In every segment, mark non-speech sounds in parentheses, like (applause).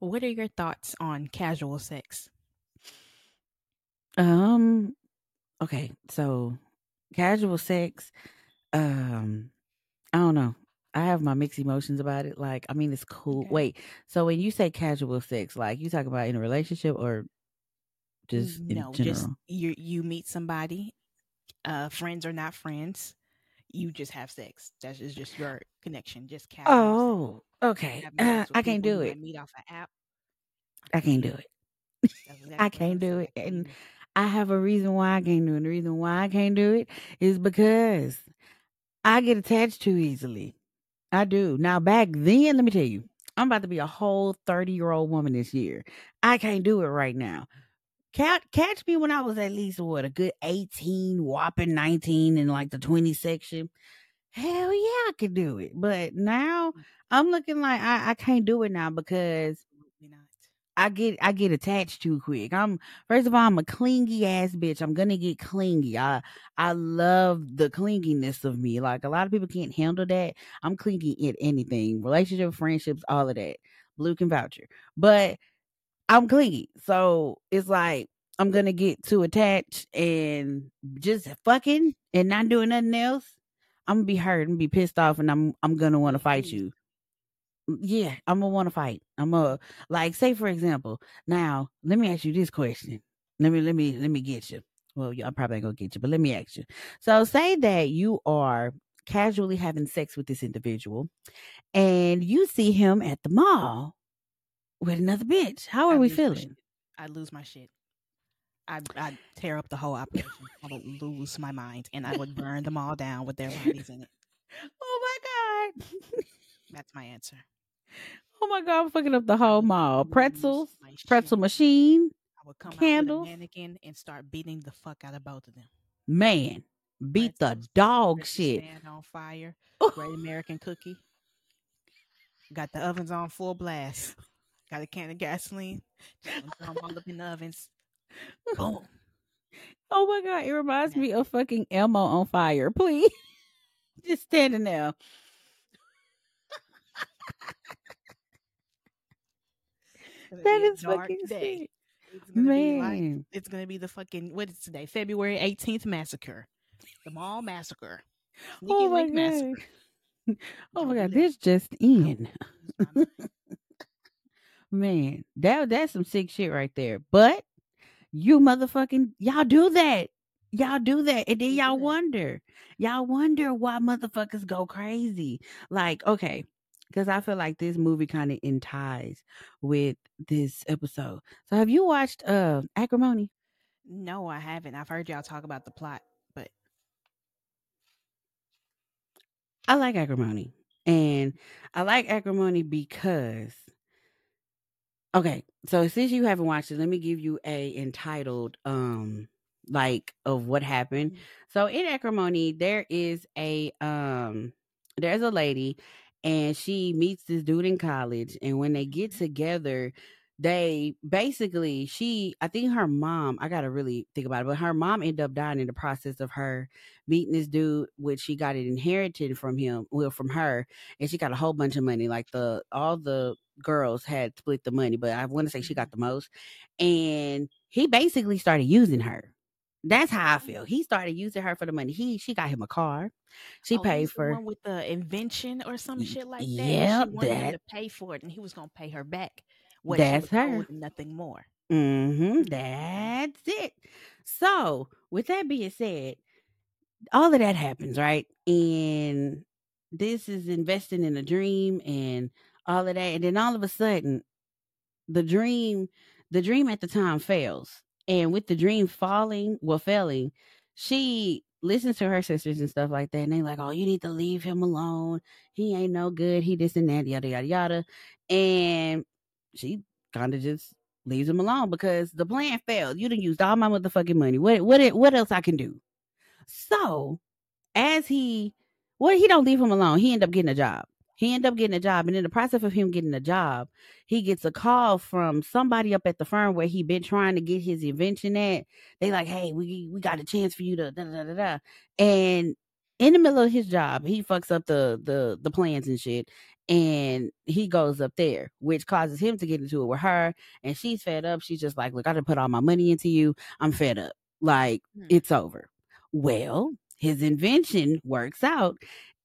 What are your thoughts on casual sex? Um okay, so casual sex um I don't know. I have my mixed emotions about it. Like, I mean, it's cool. Okay. Wait, so when you say casual sex, like you talk about in a relationship or just in no, just you you meet somebody, uh friends or not friends, you just have sex. That's just, just your connection, just casual sex. Okay. Uh, I can't do it. meet off an app. I can't do it. (laughs) Exactly I can't do it. And. I have a reason why I can't do it. And the reason why I can't do it is because I get attached too easily. I do. Now, back then, let me tell you, I'm about to be a whole 30 year old woman this year. I can't do it right now. Catch, catch me when I was at least, what, a good 18, whopping 19 in like the 20 section. Hell yeah, I could do it. But now mm. I'm looking like I, I can't do it now because I get I get attached too quick. I'm first of all, I'm a clingy ass bitch. I'm gonna get clingy. I I love the clinginess of me. Like a lot of people can't handle that. I'm clingy in anything, relationship, friendships, all of that. Blu can voucher, but I'm clingy, so it's like I'm gonna get too attached and just fucking and not doing nothing else. I'm gonna be hurt and be pissed off, and I'm I'm gonna want to fight you yeah, I'm gonna want to fight. I'm a like say for example. Now, let me ask you this question. Let me let me let me get you. Well, I'm probably ain't gonna get you, but let me ask you. So, say that you are casually having sex with this individual, and you see him at the mall with another bitch. How are I'd we feeling? I'd lose my shit. I'd, I'd tear up the whole operation. I would lose my mind and I would burn them all down with their bodies in it. (laughs) Oh my god! (laughs) That's my answer. oh my god! I'm fucking up the whole mall. Pretzels, pretzel machine, I would come candles. out with a mannequin and start beating the fuck out of both of them. man. Beat the dog shit. Stand on fire. (laughs) Great American cookie. Got the ovens on full blast. Got a can of gasoline. Just gonna throw 'em all up in the ovens. Boom. (laughs) Oh my god, it reminds me of fucking Elmo on fire. Please, (laughs) just standing there. That is fucking day. sick, It's be like man. it's gonna be the fucking what is today? February 18th massacre. The mall massacre. Sneaky Oh my link massacre. god. (laughs) Oh my god, this just in. Lose my mind. Man, that that's some sick shit right there. But you motherfucking y'all do that. Y'all do that. And then y'all wonder. Y'all wonder why motherfuckers go crazy. Like, okay, because I feel like this movie kind of in ties with this episode. So have you watched uh Acrimony? No, I haven't. I've heard y'all talk about the plot, but I like Acrimony. And I like Acrimony because okay, so since you haven't watched it, let me give you a entitled um like of what happened. Mhm. So in Acrimony, there is a um there's a lady and she meets this dude in college and when they get together they basically she i think her mom i gotta really think about it but her mom ended up dying in the process of her meeting this dude which she got it inherited from him well from her and she got a whole bunch of money like the all the girls had split the money but i want to say she mm-hmm. got the most and he basically started using her that's how i oh. feel he started using her for the money he she got him a car she oh, paid the for one with the invention or some shit like that. and yep, she wanted him that- to pay for it, and he was gonna pay her back. What That's her. nothing more. Mm-hmm. That's it. So, with that being said, all of that happens, right? And this is investing in a dream and all of that. And then all of a sudden, the dream, the dream at the time fails. And with the dream falling, well, failing, she listens to her sisters and stuff like that. And they like, oh, you need to leave him alone. He ain't no good. He this and that, yada, yada, yada. And she kind of just leaves him alone because the plan failed. You didn't use all my motherfucking money. What what what else I can do? So as he well, he don't leave him alone. He end up getting a job. He end up getting a job, and in the process of him getting a job, he gets a call from somebody up at the firm where he been trying to get his invention at. They like, hey, we we got a chance for you to da da da da, and in the middle of his job, he fucks up the the the plans and shit, and he goes up there, which causes him to get into it with her, and she's fed up. She's just like, "Look, I done put all my money into you. I'm fed up. Like Hmm. it's over." Well, his invention works out,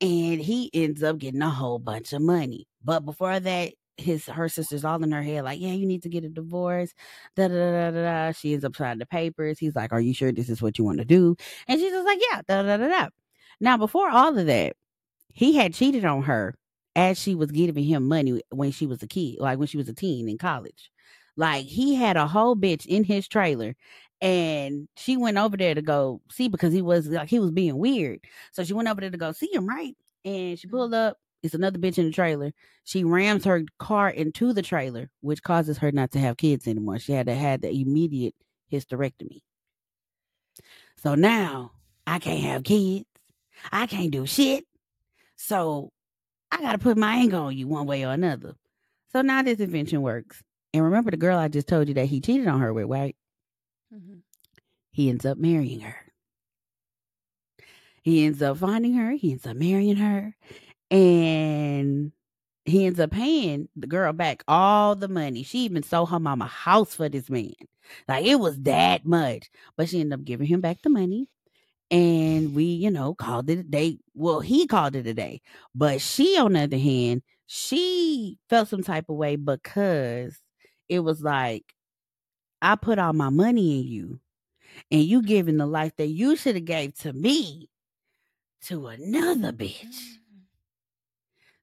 and he ends up getting a whole bunch of money. But before that, his her sister's all in her head, like, "Yeah, you need to get a divorce." Da da da da da. da. She ends up signing the papers. He's like, "Are you sure this is what you want to do?" And she's just like, "Yeah." Da da da da. Now, before all of that, he had cheated on her as she was giving him money when she was a kid, like when she was a teen in college. Like he had a whole bitch in his trailer and she went over there to go see because he was like he was being weird. So she went over there to go see him, right? And she pulled up. It's another bitch in the trailer. She rams her car into the trailer, which causes her not to have kids anymore. She had to have the immediate hysterectomy. So now I can't have kids. I can't do shit. So I got to put my anger on you one way or another. So now this invention works. And remember the girl I just told you that he cheated on her with, right? Mhm. He ends up marrying her. He ends up finding her. He ends up marrying her. And he ends up paying the girl back all the money. She even sold her mama house for this man. Like it was that much. But she ended up giving him back the money. And we, you know, called it a day. Well, he called it a day. But she, on the other hand, she felt some type of way because it was like, I put all my money in you, and you giving the life that you should have gave to me to another bitch. Mm.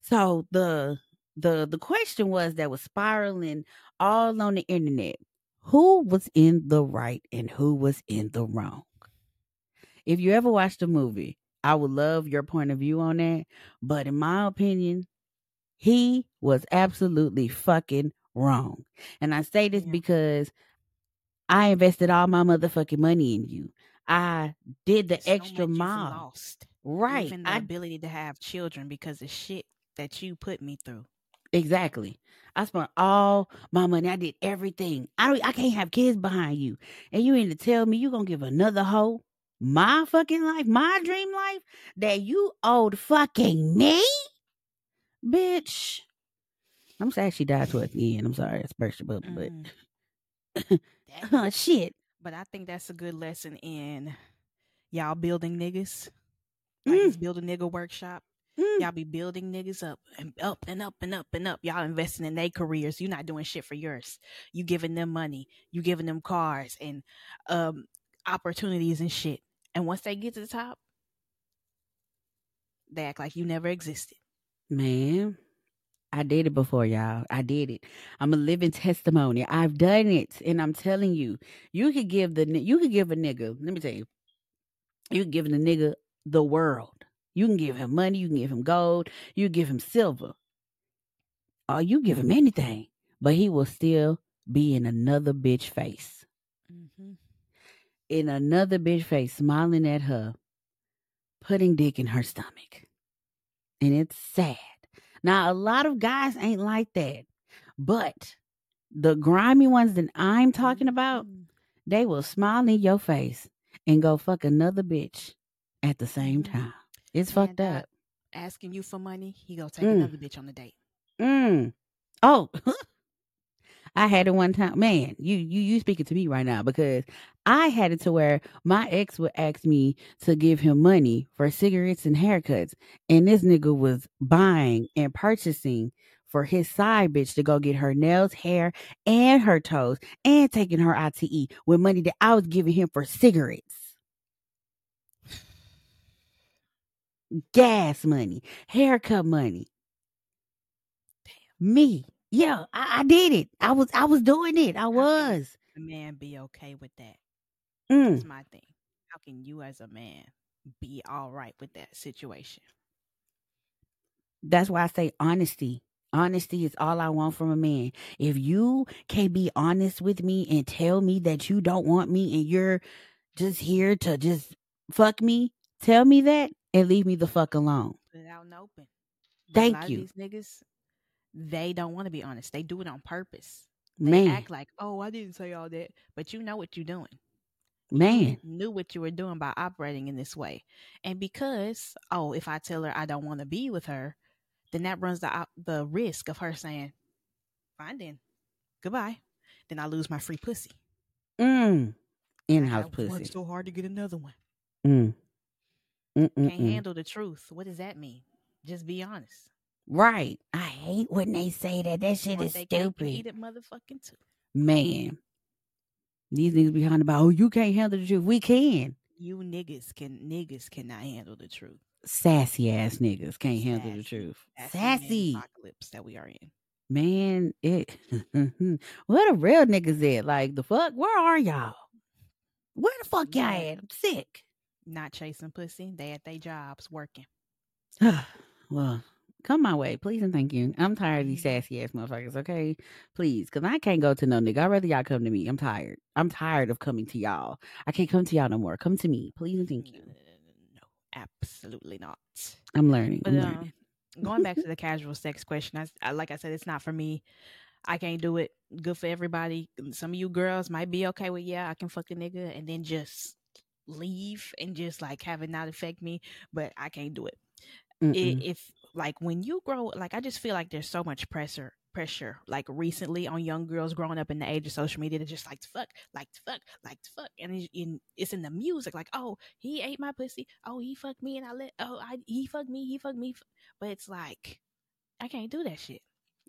So the the the question was that was spiraling all on the internet. Who was in the right and who was in the wrong? If you ever watched the movie, I would love your point of view on that. But in my opinion, he was absolutely fucking wrong. And I say this Yeah. because I invested all my motherfucking money in you. I did the So extra mile. lost. Right. Even the I ability to have children because of shit that you put me through. Exactly. I spent all my money. I did everything. I don't, I can't have kids behind you. And you ain't to tell me you gonna give another hoe my fucking life, my dream life that you owed fucking me? Bitch. I'm sad she died towards the end. I'm sorry, it's burst bubble, Mm. but uh, (laughs) shit. but I think that's a good lesson in y'all building niggas. Like Mm, build a nigga workshop. mm. Y'all be building niggas up and up and up and up and up. Y'all investing in their careers. You're not doing shit for yours. You giving them money. You giving them cars and um opportunities and shit. And once they get to the top, they act like you never existed. Man, I did it before, y'all. I did it. I'm a living testimony. I've done it, and I'm telling you, you could give the you could give a nigga. Let me tell you, you give a nigga the world. You can give him money. You can give him gold. You give him silver. Or you give him anything, but he will still be in another bitch face. Mm-hmm. In another bitch face, smiling at her, putting dick in her stomach. And it's sad. Now, a lot of guys ain't like that. But the grimy ones that I'm talking about, Mm. they will smile in your face and go fuck another bitch at the same Mhm. time. It's And, fucked uh, up. Asking you for money, he go take Mm. another bitch on the date. Mm. Oh, (laughs) I had it one time. Man, you you you speaking to me right now because I had it to where my ex would ask me to give him money for cigarettes and haircuts, and this nigga was buying and purchasing for his side bitch to go get her nails, hair, and her toes, and taking her ITE with money that I was giving him for cigarettes. Gas money, haircut money. Damn. Me. Yeah, I, I did it. I was I was doing it. I was. The man be okay with that. Mm. That's my thing. How can you as a man be all right with that situation? That's why I say honesty. Honesty is all I want from a man. If you can't be honest with me and tell me that you don't want me and you're just here to just fuck me, tell me that and leave me the fuck alone. Put it out in the open. Thank you. These niggas, they don't want to be honest. They do it on purpose. They Man, act like, oh, I didn't say all that, but you know what you're doing. Man. knew what you were doing by operating in this way. And because, oh, if I tell her I don't want to be with her, then that runs the the risk of her saying, "Fine then, goodbye." Then I lose my free pussy. Mm. In-house pussy. so hard to get another one. Mm. Can't Mm-mm-mm. handle the truth. What does that mean? Just be honest. Right. I hate when they say that. That shit is and Eat stupid. it, motherfucking too. Man. These niggas behind about, oh, you can't handle the truth. We can. You niggas can niggas cannot handle the truth. Sassy ass niggas can't handle the truth. The man Sassy. apocalypse that we are in. Man, it (laughs) where the real niggas at? Like the fuck? Where are y'all? Where the fuck y'all at? I'm sick. Not chasing pussy. They at their jobs working. (sighs) well, come my way, please and thank you. I'm tired of these Mhm. sassy ass motherfuckers, okay? Please, because I can't go to no nigga. I'd rather y'all come to me. I'm tired. I'm tired of coming to y'all. I can't come to y'all no more. Come to me, please and thank you. No, absolutely not. I'm learning. But I'm um, learning. going back to the casual sex question, I, I- like I said, it's not for me. I can't do it. Good for everybody. Some of you girls might be okay with yeah, I can fuck a nigga and then just leave and just like have it not affect me. But I can't do it. Mm-mm. if like when you grow, like I just feel like there's so much pressure. Pressure, like recently on young girls growing up in the age of social media, they just like fuck, like fuck, like fuck, and it's in it's in the music. Like, oh, he ate my pussy. Oh, he fucked me, and I let. Oh, I he fucked me. He fucked me. But it's like, I can't do that shit.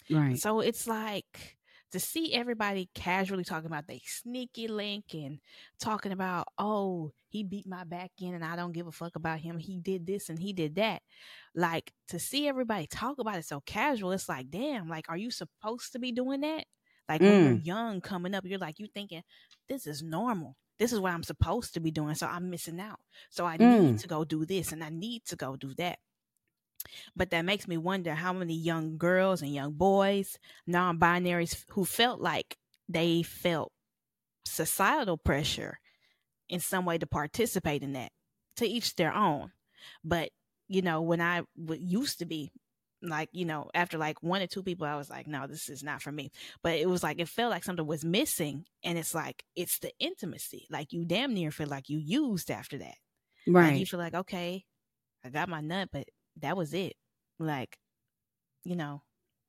Right. So it's like to see everybody casually talking about they sneaky link and talking about, oh, he beat my back in and I don't give a fuck about him. He did this and he did that. Like to see everybody talk about it so casual, it's like, damn, like, are you supposed to be doing that? Like when you're young coming up, you're like, you thinking, this is normal. This is what I'm supposed to be doing. So I'm missing out. So I Mm. need to go do this and I need to go do that. But that makes me wonder how many young girls and young boys, non binaries, who felt like they felt societal pressure in some way to participate in that. To each their own. But, you know, when I w- used to be like, you know, after like one or two people, I was like, no, this is not for me. But it was like, it felt like something was missing. And it's like, it's the intimacy. Like, you damn near feel like you used after that. Right like you feel like, okay, I got my nut, but that was it. Like, you know,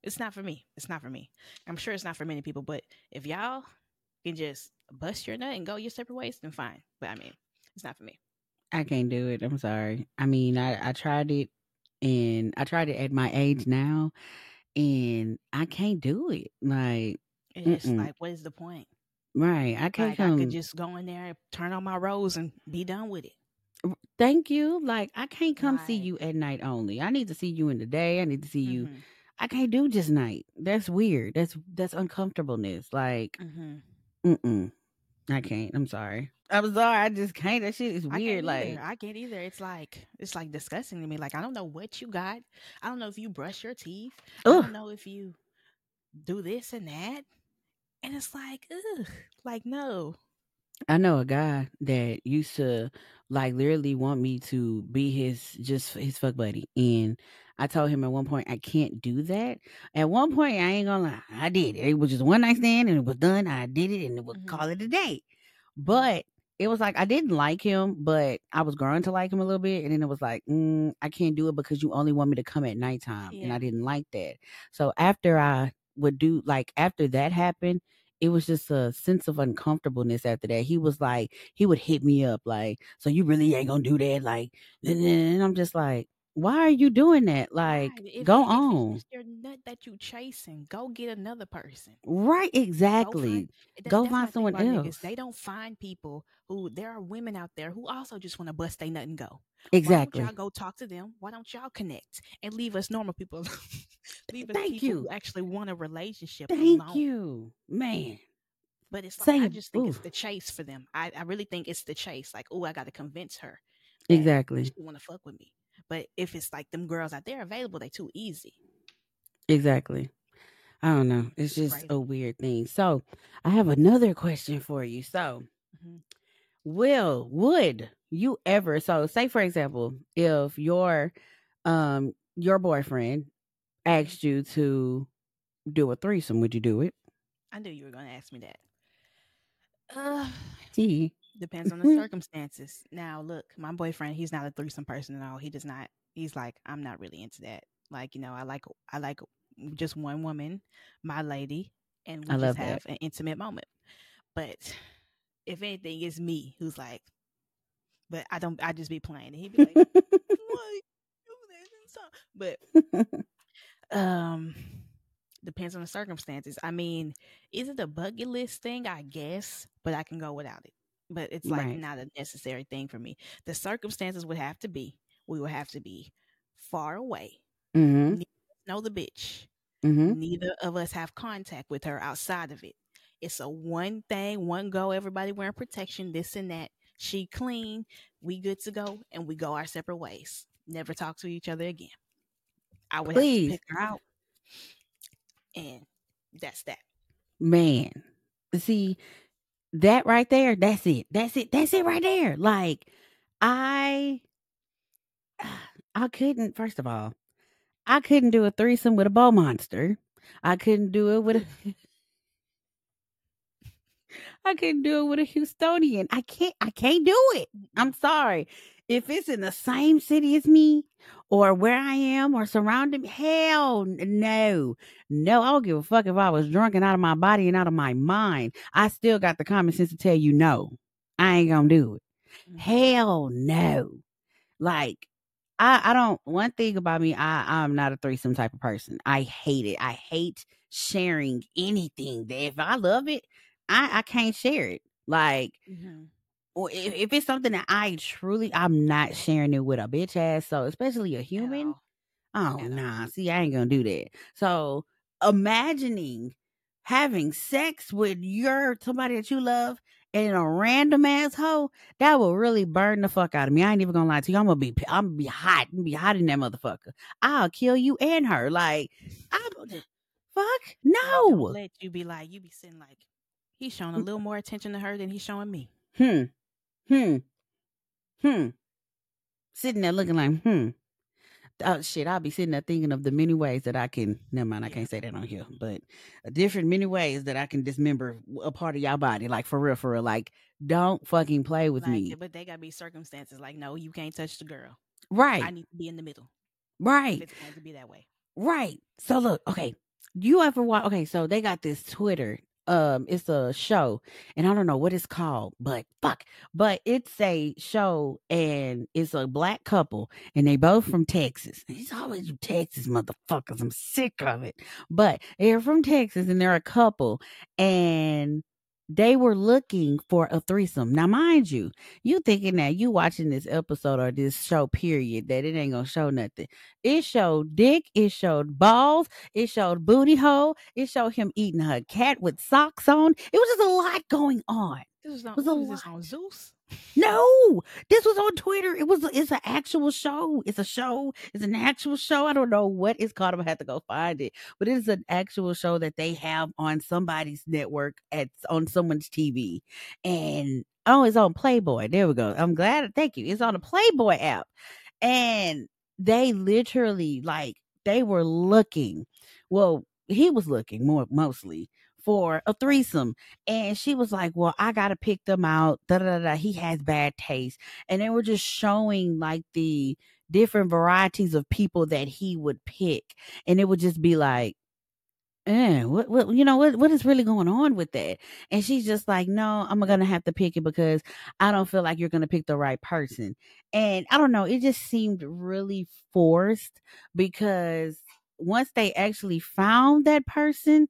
it's not for me. It's not for me. I'm sure it's not for many people, but if y'all can just bust your nut and go your separate ways, then fine. But I mean, it's not for me. I can't do it. I'm sorry. I mean, I, I tried it and I tried it at my age now and I can't do it. Like, It's Mm-mm. like, what is the point? right. I can't Like, I could just go in there, turn on my rose, and be done with it. Thank you. Like, I can't come see you at night only. I need to see you in the day. I need to see you. Mhm, I can't do just night. That's weird. That's that's uncomfortableness. Like, Mm-hmm. mm-mm. I can't. I'm sorry. I'm sorry. I just can't. That shit is I weird. can't Like, either. I can't either. It's like it's like disgusting to me. Like I don't know what you got. I don't know if you brush your teeth. I ugh. don't know if you do this and that. And it's like, ugh, like no. I know a guy that used to like literally want me to be his just his fuck buddy, and I told him at one point I can't do that. At one point, I ain't gonna lie, I did. It It was just one night stand, and it was done. I did it, and it was Mhm. call it a day. But it was like I didn't like him, but I was growing to like him a little bit, and then it was like mm, I can't do it because you only want me to come at nighttime, and I didn't like that. So after I would do like after that happened it was just a sense of uncomfortableness after that. He was like, he would hit me up like, so you really ain't gonna do that, like, and I'm just like, why are you doing that? Like, If go if on. It's your nut that you chasing. Go get another person. Right, Go exactly. find, that- Go find someone about niggas. else. They don't find people who. There are women out there who also just want to bust they nut and go. Exactly. Y'all go talk to them? Why don't y'all connect and leave us normal people? (laughs) leave us Thank people you. who actually want a relationship Thank alone. you, man. But it's like Say I just think it's the chase for them. I, I really think it's the chase. Like, oh, I got to convince her. Exactly, She want to fuck with me. But if it's like them girls out there available, they too easy. exactly. I don't know. It's just a weird thing. So, I have another question for you. So, Mhm. will would you ever so say for example if your um your boyfriend asked you to do a threesome would you do it I knew you were going to ask me that. Uh, see Depends on the (laughs) circumstances. Now, look, my boyfriend, he's not a threesome person at all. He does not. He's like, I'm not really into that. Like, you know, I like, I like just one woman, my lady, and we I just have that. an intimate moment. But if anything, it's me who's like, but I don't. I just be playing, and he'd be like, "What? Do that and so-" But um, depends on the circumstances. I mean, is it a bucket list thing? I guess, but I can go without it. But it's like Right. not a necessary thing for me. The circumstances would have to be. We would have to be far away. hmm Know the bitch. hmm Neither of us have contact with her outside of it. It's a one thing, one go. Everybody wearing protection, this and that. She clean, we good to go, and we go our separate ways. Never talk to each other again. I would Please. pick her out, and that's that. Man, see that right there. That's it. That's it. That's it right there. Like I, I couldn't. First of all, I couldn't do a threesome with a bow monster. I couldn't do it with a. (laughs) I couldn't do it with a Houstonian. I can't. I can't do it. I'm sorry. If it's in the same city as me, or where I am, or surrounding, hell no, no. I don't give a fuck if I was drunk and out of my body and out of my mind. I still got the common sense to tell you no. I ain't gonna do it. Mhm. Hell no. Like I I don't one thing about me, I I'm not a threesome type of person. I hate it. I hate sharing anything. That if I love it, I I can't share it. Like Mhm. if, if it's something that I truly I'm not sharing it with a bitch ass. So especially a human. all. Oh all. nah, see, I ain't gonna do that. So imagining having sex with your somebody that you love and a random asshole, that will really burn the fuck out of me. I ain't even gonna lie to you. I'm gonna be I'm gonna be hot and be hot in that motherfucker. I'll kill you and her. Like I'm fuck And Don't no. let you be like you be sitting like he's showing a little more attention to her than he's showing me. Hmm. Hmm. Hmm. Sitting there looking like, hmm. Oh shit, I'll be sitting there thinking of the many ways that I can never mind, I can't say that on here, but different many ways that I can dismember a part of your body. Like for real, for real. Like, don't fucking play with Like, me. but they gotta be circumstances. Like, no, you can't touch the girl. Right. I need to be in the middle. Right. It's going to be that way. Right. So look, okay. You ever watch okay, so they got this Twitter. Um, it's a show, and I don't know what it's called, but fuck. But it's a show and it's a black couple, and they both from Texas. It's always you Texas motherfuckers. I'm sick of it. But they're from Texas and they're a couple, and they were looking for a threesome. Now, mind you, you thinking that you watching this episode or this show, period, that it ain't gonna show nothing. It showed dick, it showed balls, it showed booty hole, it showed him eating her cat with socks on. It was just a lot going on. This was on, was a was lot. on Zeus? No, this was on Twitter. It was it's an actual show. It's a show. It's an actual show. I don't know what it's called. I'm gonna have to go find it. But it is an actual show that they have on somebody's network at on someone's TV. And oh, it's on Playboy. There we go. I'm glad. Thank you. It's on the Playboy app. And they literally like they were looking. Well, he was looking more mostly for a threesome. And she was like, Well, I gotta pick them out. Da da da. He has bad taste. And they were just showing like the different varieties of people that he would pick. And it would just be like, eh, what, what, you know, what, what is really going on with that? And she's just like, no, I'm gonna have to pick it because I don't feel like you're gonna pick the right person. And I don't know, it just seemed really forced because once they actually found that person,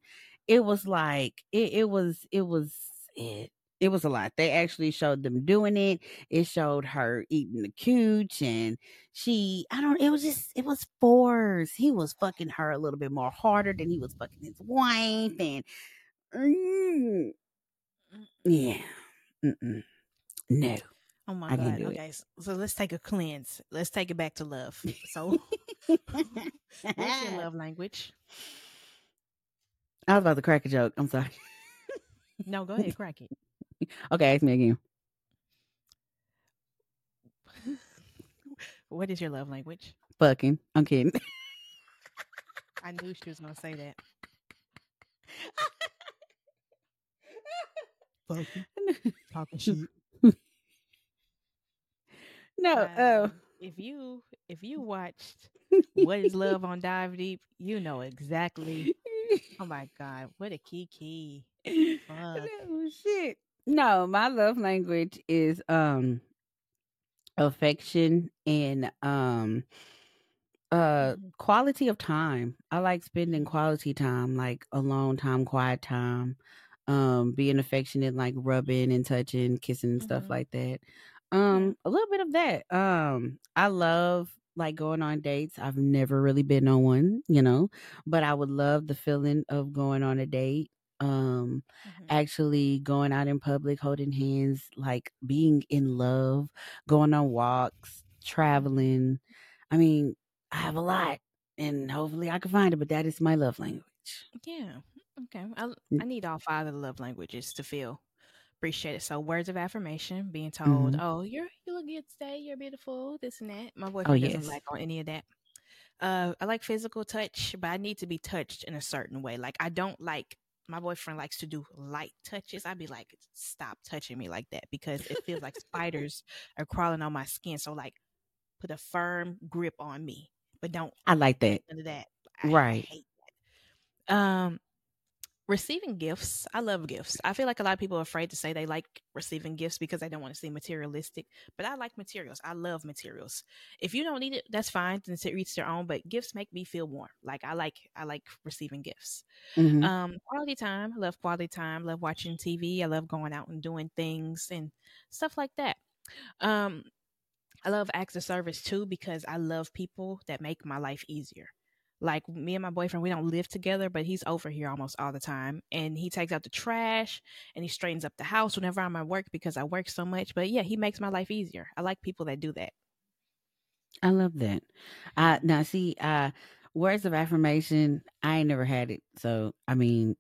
it was like it, it was it was it. It was a lot. They actually showed them doing it. It showed her eating the cooch and she I don't it was just it was forced. He was fucking her a little bit more harder than he was fucking his wife and mm, yeah. Mm-mm. No. Oh my I god. it. Okay, so, so let's take a cleanse. Let's take it back to love. So, (laughs) what's your (laughs) love language? I was about to crack a joke. I'm sorry. No, go ahead, crack it. (laughs) Okay, ask me again. (laughs) What is your love language? Fucking. I'm kidding. (laughs) I knew she was gonna say that. Fucking talking shit. no, uh, Um, if you if you watched What is Love on Dive Deep, you know exactly. (laughs) Oh my God, what a kiki! Shit. No, my love language is um affection and um uh Mhm. quality of time. I like spending quality time, like alone time, quiet time, um, being affectionate, like rubbing and touching, kissing and stuff Mhm. like that. Um, a little bit of that. Um, I love like going on dates. I've never really been on one, you know, but I would love the feeling of going on a date. Um, Mhm. actually going out in public, holding hands, like being in love, going on walks, traveling. I mean, I have a lot, and hopefully I can find it. But that is my love language. Yeah. Okay. I. I need all five of the love languages to feel appreciated. So words of affirmation, being told, Mhm. "Oh, you're you look good today. You're beautiful." This and that. My Oh boyfriend doesn't yes. like on any of that. Uh, I like physical touch, but I need to be touched in a certain way. Like I don't like my boyfriend likes to do light touches. I'd be like, "Stop touching me like that," because it feels like spiders are crawling on my skin. So like, put a firm grip on me, but don't I like that. none of that. I, Right. that. Um, receiving gifts. I love gifts. I feel like a lot of people are afraid to say they like receiving gifts because they don't want to seem materialistic. But I like materials. I love materials. If you don't need it, that's fine. Then to each their own. But gifts make me feel warm. Like I like I like receiving gifts. hmm Um, quality time. I love quality time. Love watching TV. I love going out and doing things and stuff like that. Um, I love acts of service too because I love people that make my life easier. Like me and my boyfriend, we don't live together, but he's over here almost all the time. And he takes out the trash and he straightens up the house whenever I'm at work because I work so much. But yeah, he makes my life easier. I like people that do that. I love that. Uh now see, uh words of affirmation, I ain't never had it. So I mean,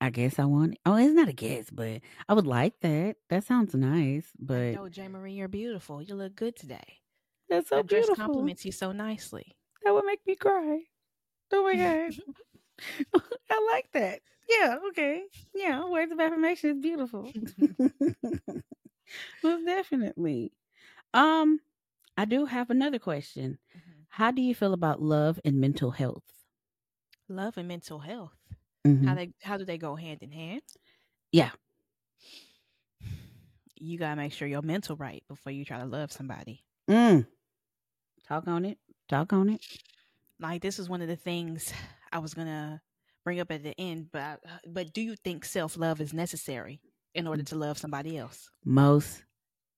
I guess I want it. Oh, it's not a guess, but I would like that. That sounds nice. But Yo, J. Marie, you're beautiful. You look good today. that's so That dress beautiful. compliments you so nicely. That would make me cry. Oh my god. I like that. Yeah, okay. Yeah, words of affirmation is beautiful. (laughs) Most definitely. Um, I do have another question. How do you feel about love and mental health? Love and mental health. Mhm. How they how do they go hand in hand? Yeah. You gotta make sure your mental right before you try to love somebody. Mm. Talk on it. Talk on it. like this is one of the things (sighs) I was gonna bring up at the end, but uh, but do you think self love is necessary in order to love somebody else? Most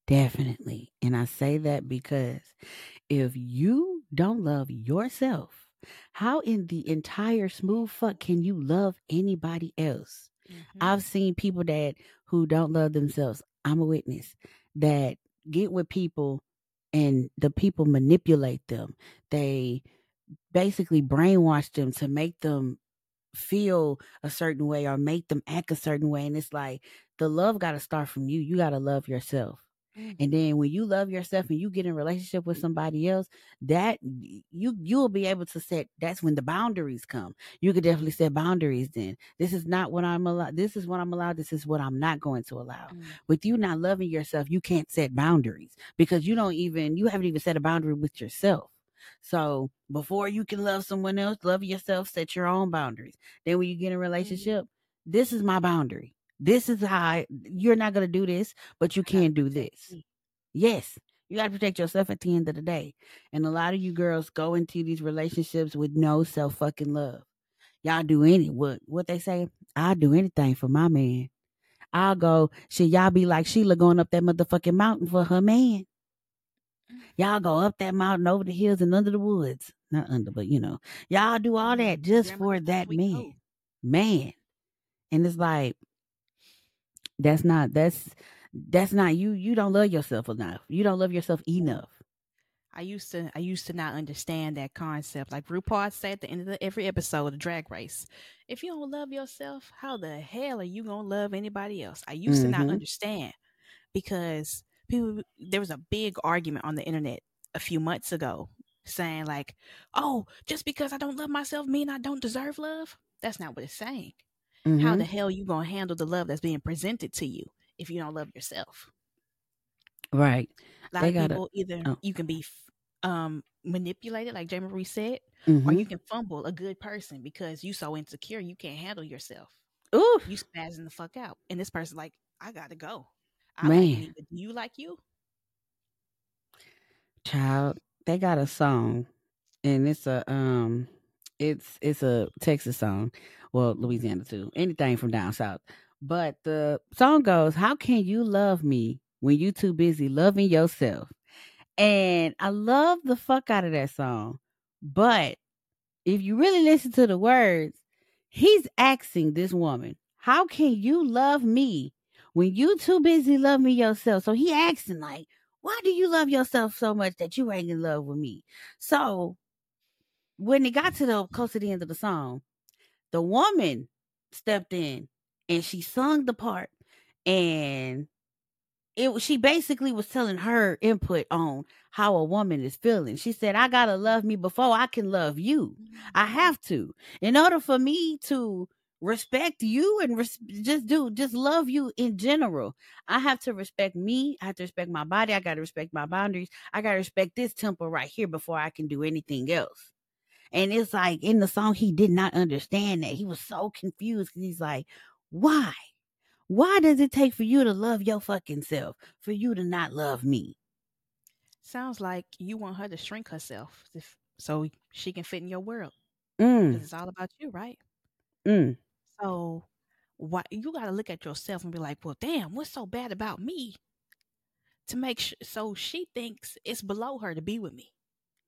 definitely. And I say that because if you don't love yourself, how in the entire smooth fuck can you love anybody else? Mm-hmm. I've seen people that who don't love themselves. I'm a witness that get with people and the people manipulate them. They basically brainwash them to make them feel a certain way or make them act a certain way. And it's like the love got to start from you. You got to love yourself. And then when you love yourself and you get in a relationship with somebody else, that you you'll be able to set that's when the boundaries come. You could definitely set boundaries then. This is not what I'm allowed. This is what I'm allowed. This is what I'm not going to allow. Mm. With you not loving yourself, you can't set boundaries because you don't even you haven't even set a boundary with yourself. So before you can love someone else, love yourself, set your own boundaries. Then when you get in a relationship, this is my boundary. This is how I, you're not gonna do this, but you can do this. Yes, you got to protect yourself at the end of the day. And a lot of you girls go into these relationships with no self fucking love. Y'all do any what what they say? I'll do anything for my man. I'll go. Should y'all be like Sheila going up that motherfucking mountain for her man? Y'all go up that mountain, over the hills, and under the woods. Not under, but you know, y'all do all that just Grandma for that man, man. And it's like that's not that's that's not you. You don't love yourself enough. You don't love yourself enough. I used to I used to not understand that concept. Like RuPaul said at the end of the, every episode of Drag Race, if you don't love yourself, how the hell are you gonna love anybody else? I used to not Mhm. understand because people there was a big argument on the internet a few months ago saying like, "Oh, just because I don't love myself mean I don't deserve love." That's not what it's saying. How Mhm. the hell you gonna handle the love that's being presented to you if you don't love yourself? Right. A lot They of gotta- people either oh. you can be um manipulated, like JayMariee said, or Mhm. you can fumble a good person because you so insecure you can't handle yourself. Oof. You spazzing the fuck out, and this person's like, "I gotta go." I Man. like do you like you? child they got a song and it's a um it's it's a texas song well louisiana too anything from down south. But the song goes how can you love me when you too busy loving yourself? And i love the fuck out of that song but if you really listen to the words he's asking this woman how can you love me when you too busy loving yourself? So he asking like why do you love yourself so much that you ain't in love with me? So when it got to the close to the end of the song, the woman stepped in and she sung the part and it was- she basically was telling her input on how a woman is feeling. She said, I gotta love me before I can love you. I mm-hmm. have to. In order for me to respect you and res- just do just love you in general, I have to respect me. I have to respect my body. I got to respect my boundaries. I got to respect this temple right here before I can do anything else. And it's like in the song, he did not understand that. He was so confused because he's like, why? Why does it take for you to love your fucking self for you to not love me? Sounds like you want her to shrink herself if, so she can fit in your world Mm, it's all about you, right? mm, So why you got to look at yourself and be like, well, damn, what's so bad about me? To make sure, so she thinks it's below her to be with me.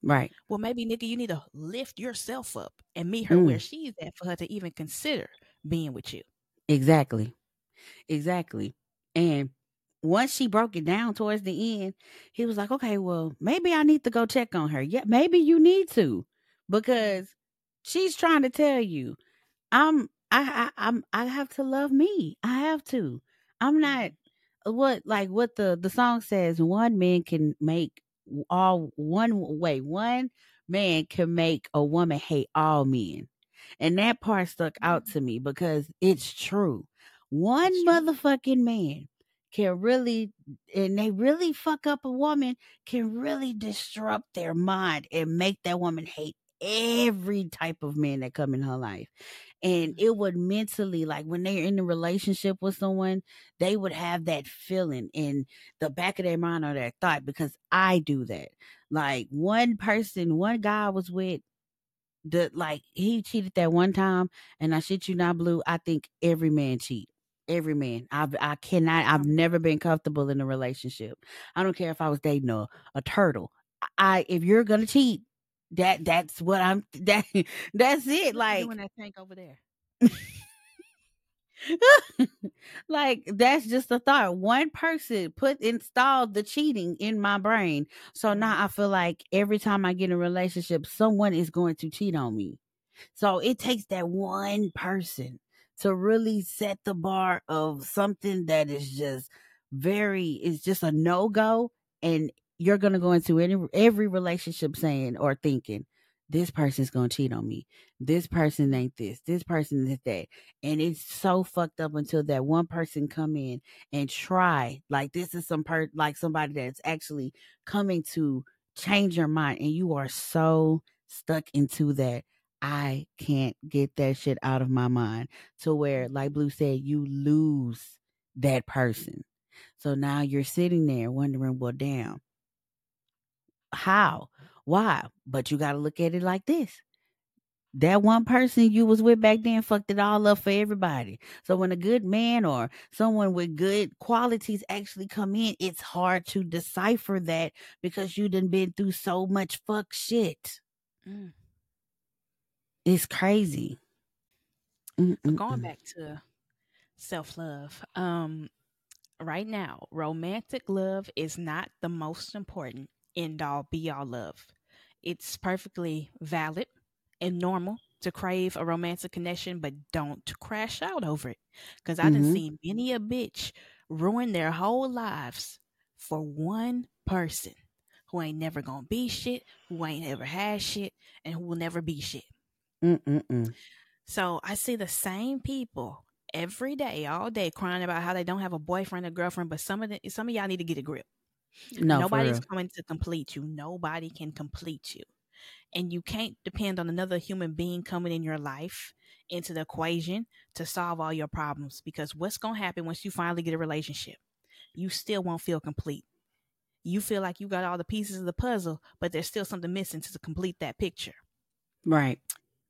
Right. Well, maybe nigga, you need to lift yourself up and meet her Mm. where she's at for her to even consider being with you. Exactly. Exactly. And once she broke it down towards the end, he was like, okay, well, maybe I need to go check on her. Yeah, maybe you need to because she's trying to tell you, I'm, I, I, I'm, I have to love me. I have to. I'm not what, like what the, the song says, one man can make all one way, one man can make a woman hate all men. And that part stuck out mm-hmm. to me because it's true. One motherfucking man can really, and they really fuck up a woman, can really disrupt their mind and make that woman hate every type of man that come in her life. And mm-hmm. it would mentally, like when they're in a relationship with someone, they would have that feeling in the back of their mind or their thought because I do that. Like one person, one guy I was with, the like he cheated that one time, and I shit you not, Blu. I think every man cheat. Every man. I've I cannot. I've never been comfortable in a relationship. I don't care if I was dating a, a turtle. I if you're gonna cheat, that that's what I'm. (laughs) That that's it. Like doing that tank over there. (laughs) like that's just a thought. One person put installed the cheating in my brain. So now mm-hmm. I feel like every time I get in a relationship, someone is going to cheat on me. So it takes that one person to really set the bar of something that is just very is just a no-go and you're going to go into any every relationship saying or thinking this person's going to cheat on me. This person ain't this. This person is that and it's so fucked up until that one person come in and try like this is some per like somebody that's actually coming to change your mind and you are so stuck into that i can't get that shit out of my mind to where like Blu said you lose that person so now you're sitting there wondering well damn how why but you got to look at it like this that one person you was with back then fucked it all up for everybody. So when a good man or someone with good qualities actually come in, it's hard to decipher that because you done been through so much fuck shit. Mm. It's crazy. Mm-mm-mm. going back to self love, um, right now, romantic love is not the most important end all be all love. It's perfectly valid and normal to crave a romantic connection, but don't crash out over it. Because I done Mhm. seen many a bitch ruin their whole lives for one person who ain't never gonna be shit, who ain't ever had shit, and who will never be shit. Mm-mm-mm. So I see the same people every day, all day, crying about how they don't have a boyfriend or girlfriend. But some of the, some of y'all need to get a grip. No, Nobody's coming to complete you. Nobody can complete you. And you can't depend on another human being coming in your life into the equation to solve all your problems because what's going to happen once you finally get a relationship? You still won't feel complete. You feel like you got all the pieces of the puzzle, but there's still something missing to complete that picture. right.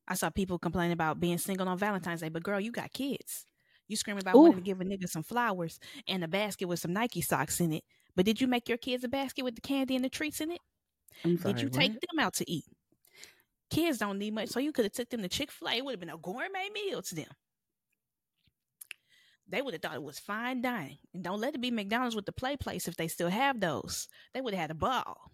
I saw people complaining about being single on Valentine's Day, but girl, you got kids. You screaming about Ooh. wanting to give a nigga some flowers and a basket with some Nike socks in it. But did you make your kids a basket with the candy and the treats in it? Sorry. did you take them out to eat? Kids don't need much, so you could have took them to Chick Fil A. It would have been a gourmet meal to them. They would have thought it was fine dining, and don't let it be McDonald's with the play place if they still have those. They would have had a ball.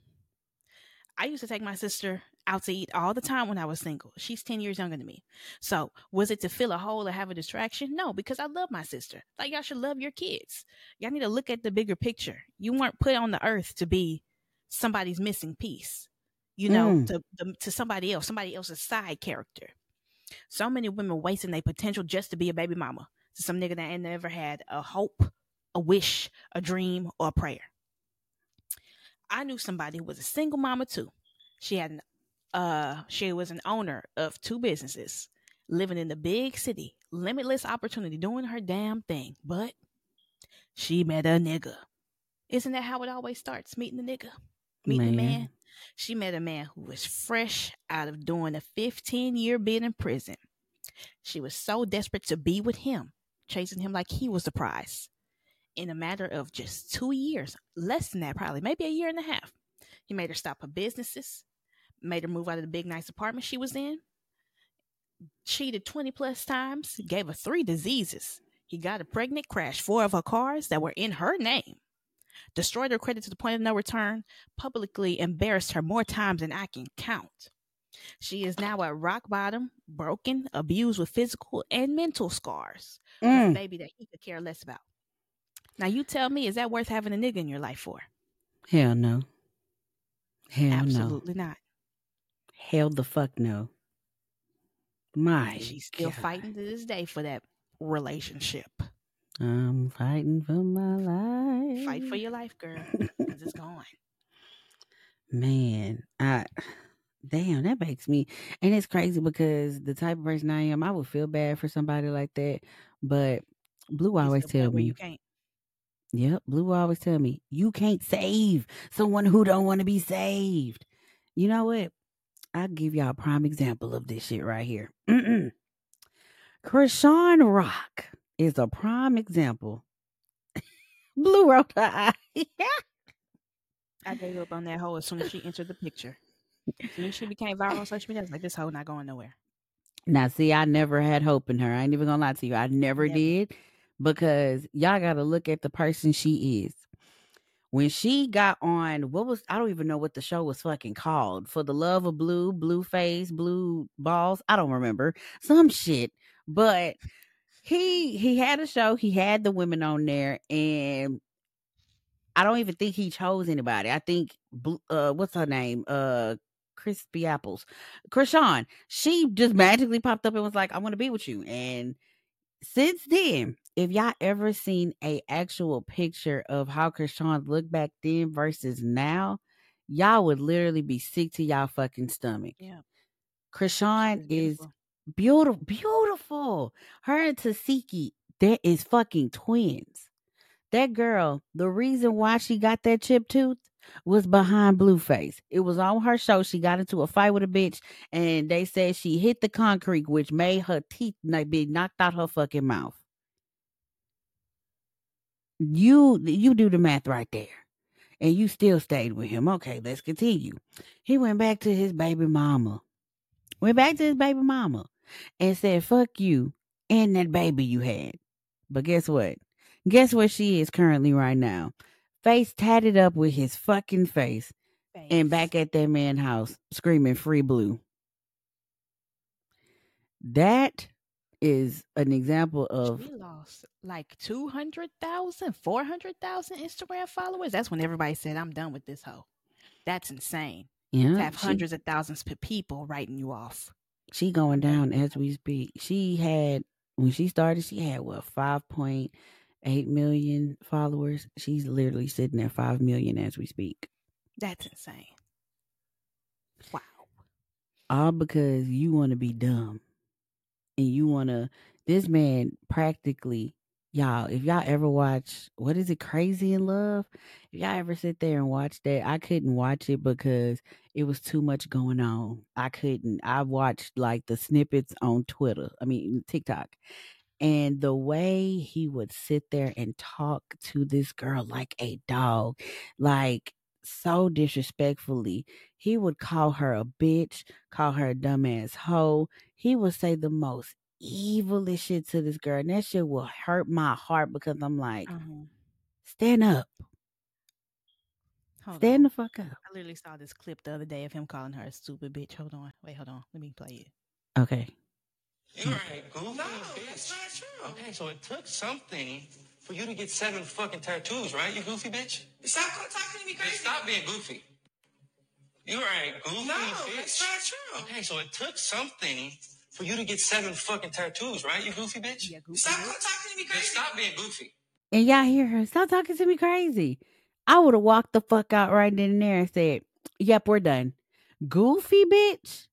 I used to take my sister out to eat all the time when I was single. She's 10 years younger than me. So, was it to fill a hole or have a distraction? No, because I love my sister. Like, y'all should love your kids. Y'all need to look at the bigger picture. You weren't put on the earth to be somebody's missing piece, you know, Mm. to, to, to somebody else, somebody else's side character. So many women wasting their potential just to be a baby mama to some nigga that ain't never had a hope, a wish, a dream, or a prayer. I knew somebody who was a single mama too. She had an uh she was an owner of two businesses, living in the big city, limitless opportunity, doing her damn thing. But she met a nigga. Isn't that how it always starts? Meeting the nigga. Meeting the Man. man. She met a man who was fresh out of doing a 15 year bid in prison. She was so desperate to be with him, chasing him like he was the prize. In a matter of just two years, less than that, probably, maybe a year and a half, he made her stop her businesses, made her move out of the big, nice apartment she was in, cheated 20 plus times, gave her three diseases. He got her pregnant, crashed four of her cars that were in her name, destroyed her credit to the point of no return, publicly embarrassed her more times than I can count. She is now at rock bottom, broken, abused with physical and mental scars. Mm. baby that he could care less about. Now you tell me, is that worth having a nigga in your life for? Hell no. Hell no. Absolutely not. Hell the fuck no. My. She's still God. fighting to this day for that relationship. I'm fighting for my life. Fight for your life, girl. 'cause it's gone. (laughs) Man, I damn that makes me and it's crazy because the type of person I am, I would feel bad for somebody like that. But Blu always tell me, you can't. Yep, Blu always tell me, you can't save someone who don't want to be saved. You know what? I'll give y'all a prime example of this shit right here. Chrisean Rock is a prime example. (laughs) Blu wrote her eye. (laughs) I gave up on that hoe as soon as she entered the picture. As soon as she became viral on social media, I was like, this hoe not going nowhere. Now, see, I never had hope in her. I ain't even gonna lie to you. I never, Never. did because y'all gotta look at the person she is. When she got on, what was I don't even know what the show was fucking called. For the love of blue, blue face, blue balls. I don't remember some shit, but he he had a show. He had the women on there, and I don't even think he chose anybody. I think uh, what's her name? Uh, crispy apples. Chrisean, she just magically popped up and was like, I want to be with you. And since then, if y'all ever seen a actual picture of how Chrisean looked back then versus now, y'all would literally be sick to y'all fucking stomach. Yeah. Chrisean is beautiful. beautiful. Her and Tasiki, that is fucking twins. That girl, the reason why she got that chip tooth was behind Blueface. It was on her show. She got into a fight with a bitch, and they said she hit the concrete, which made her teeth be knocked out her fucking mouth. You you do the math right there. And you still stayed with him. Okay, let's continue. He went back to his baby mama. Went back to his baby mama and said, fuck you and that baby you had. But guess what? Guess where she is currently right now? Face tatted up with his fucking face and back at that man house screaming free blue. That is an example of She lost like 200,000, 400,000 Instagram followers. That's when everybody said, I'm done with this hoe. That's insane. yeah, To have she- hundreds of thousands of people writing you off. She going down as we speak. She had when she started, she had what five point eight million followers. She's literally sitting at five million as we speak. That's insane. Wow. All because you want to be dumb. And you want to, this man practically, y'all, if y'all ever watch, what is it, Crazy in Love? If y'all ever sit there and watch that, I couldn't watch it because it was too much going on. I couldn't. I watched like the snippets on Twitter, I mean, TikTok. And the way he would sit there and talk to this girl like a dog, like so disrespectfully. He would call her a bitch, call her a dumbass hoe. He would say the most evilest shit to this girl. And that shit will hurt my heart because I'm like, Uh-huh. stand up. Hold Stand on. the fuck up. I literally saw this clip the other day of him calling her a stupid bitch. Hold on. Wait, hold on. Let me play it. Okay. You ain't goofy. No, that's not true. Okay, so it took something for you to get seven fucking tattoos, right? You goofy bitch. Stop talking to me crazy. Stop being goofy. You ain't goofy. No, bitch. that's not true. Okay, so it took something for you to get seven fucking tattoos, right? You goofy bitch. Yeah, goofy Stop bitch. talking to me crazy. Stop being goofy. And y'all hear her, stop talking to me crazy. I would have walked the fuck out right then and there and said, yep, we're done. Goofy bitch.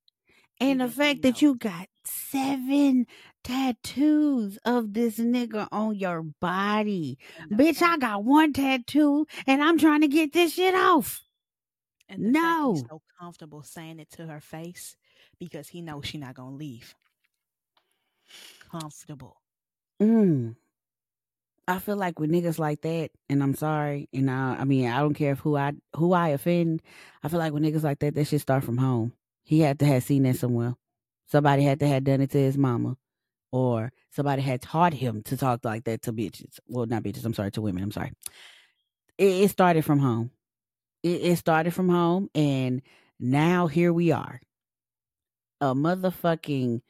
And the fact that you got seven tattoos of this nigga on your body. The Bitch, I got one tattoo and I'm trying to get this shit off. And No. so comfortable saying it to her face because he knows she's not gonna leave. Comfortable. Mm. I feel like with niggas like that, and I'm sorry, and I, I mean, I don't care if who I who I offend. I feel like with niggas like that, that should start from home. He had to have seen that somewhere. Somebody had to have done it to his mama, or somebody had taught him to talk like that to bitches. Well, not bitches. I'm sorry, to women. I'm sorry. It, it started from home. It, it started from home, and now here we are. A motherfucking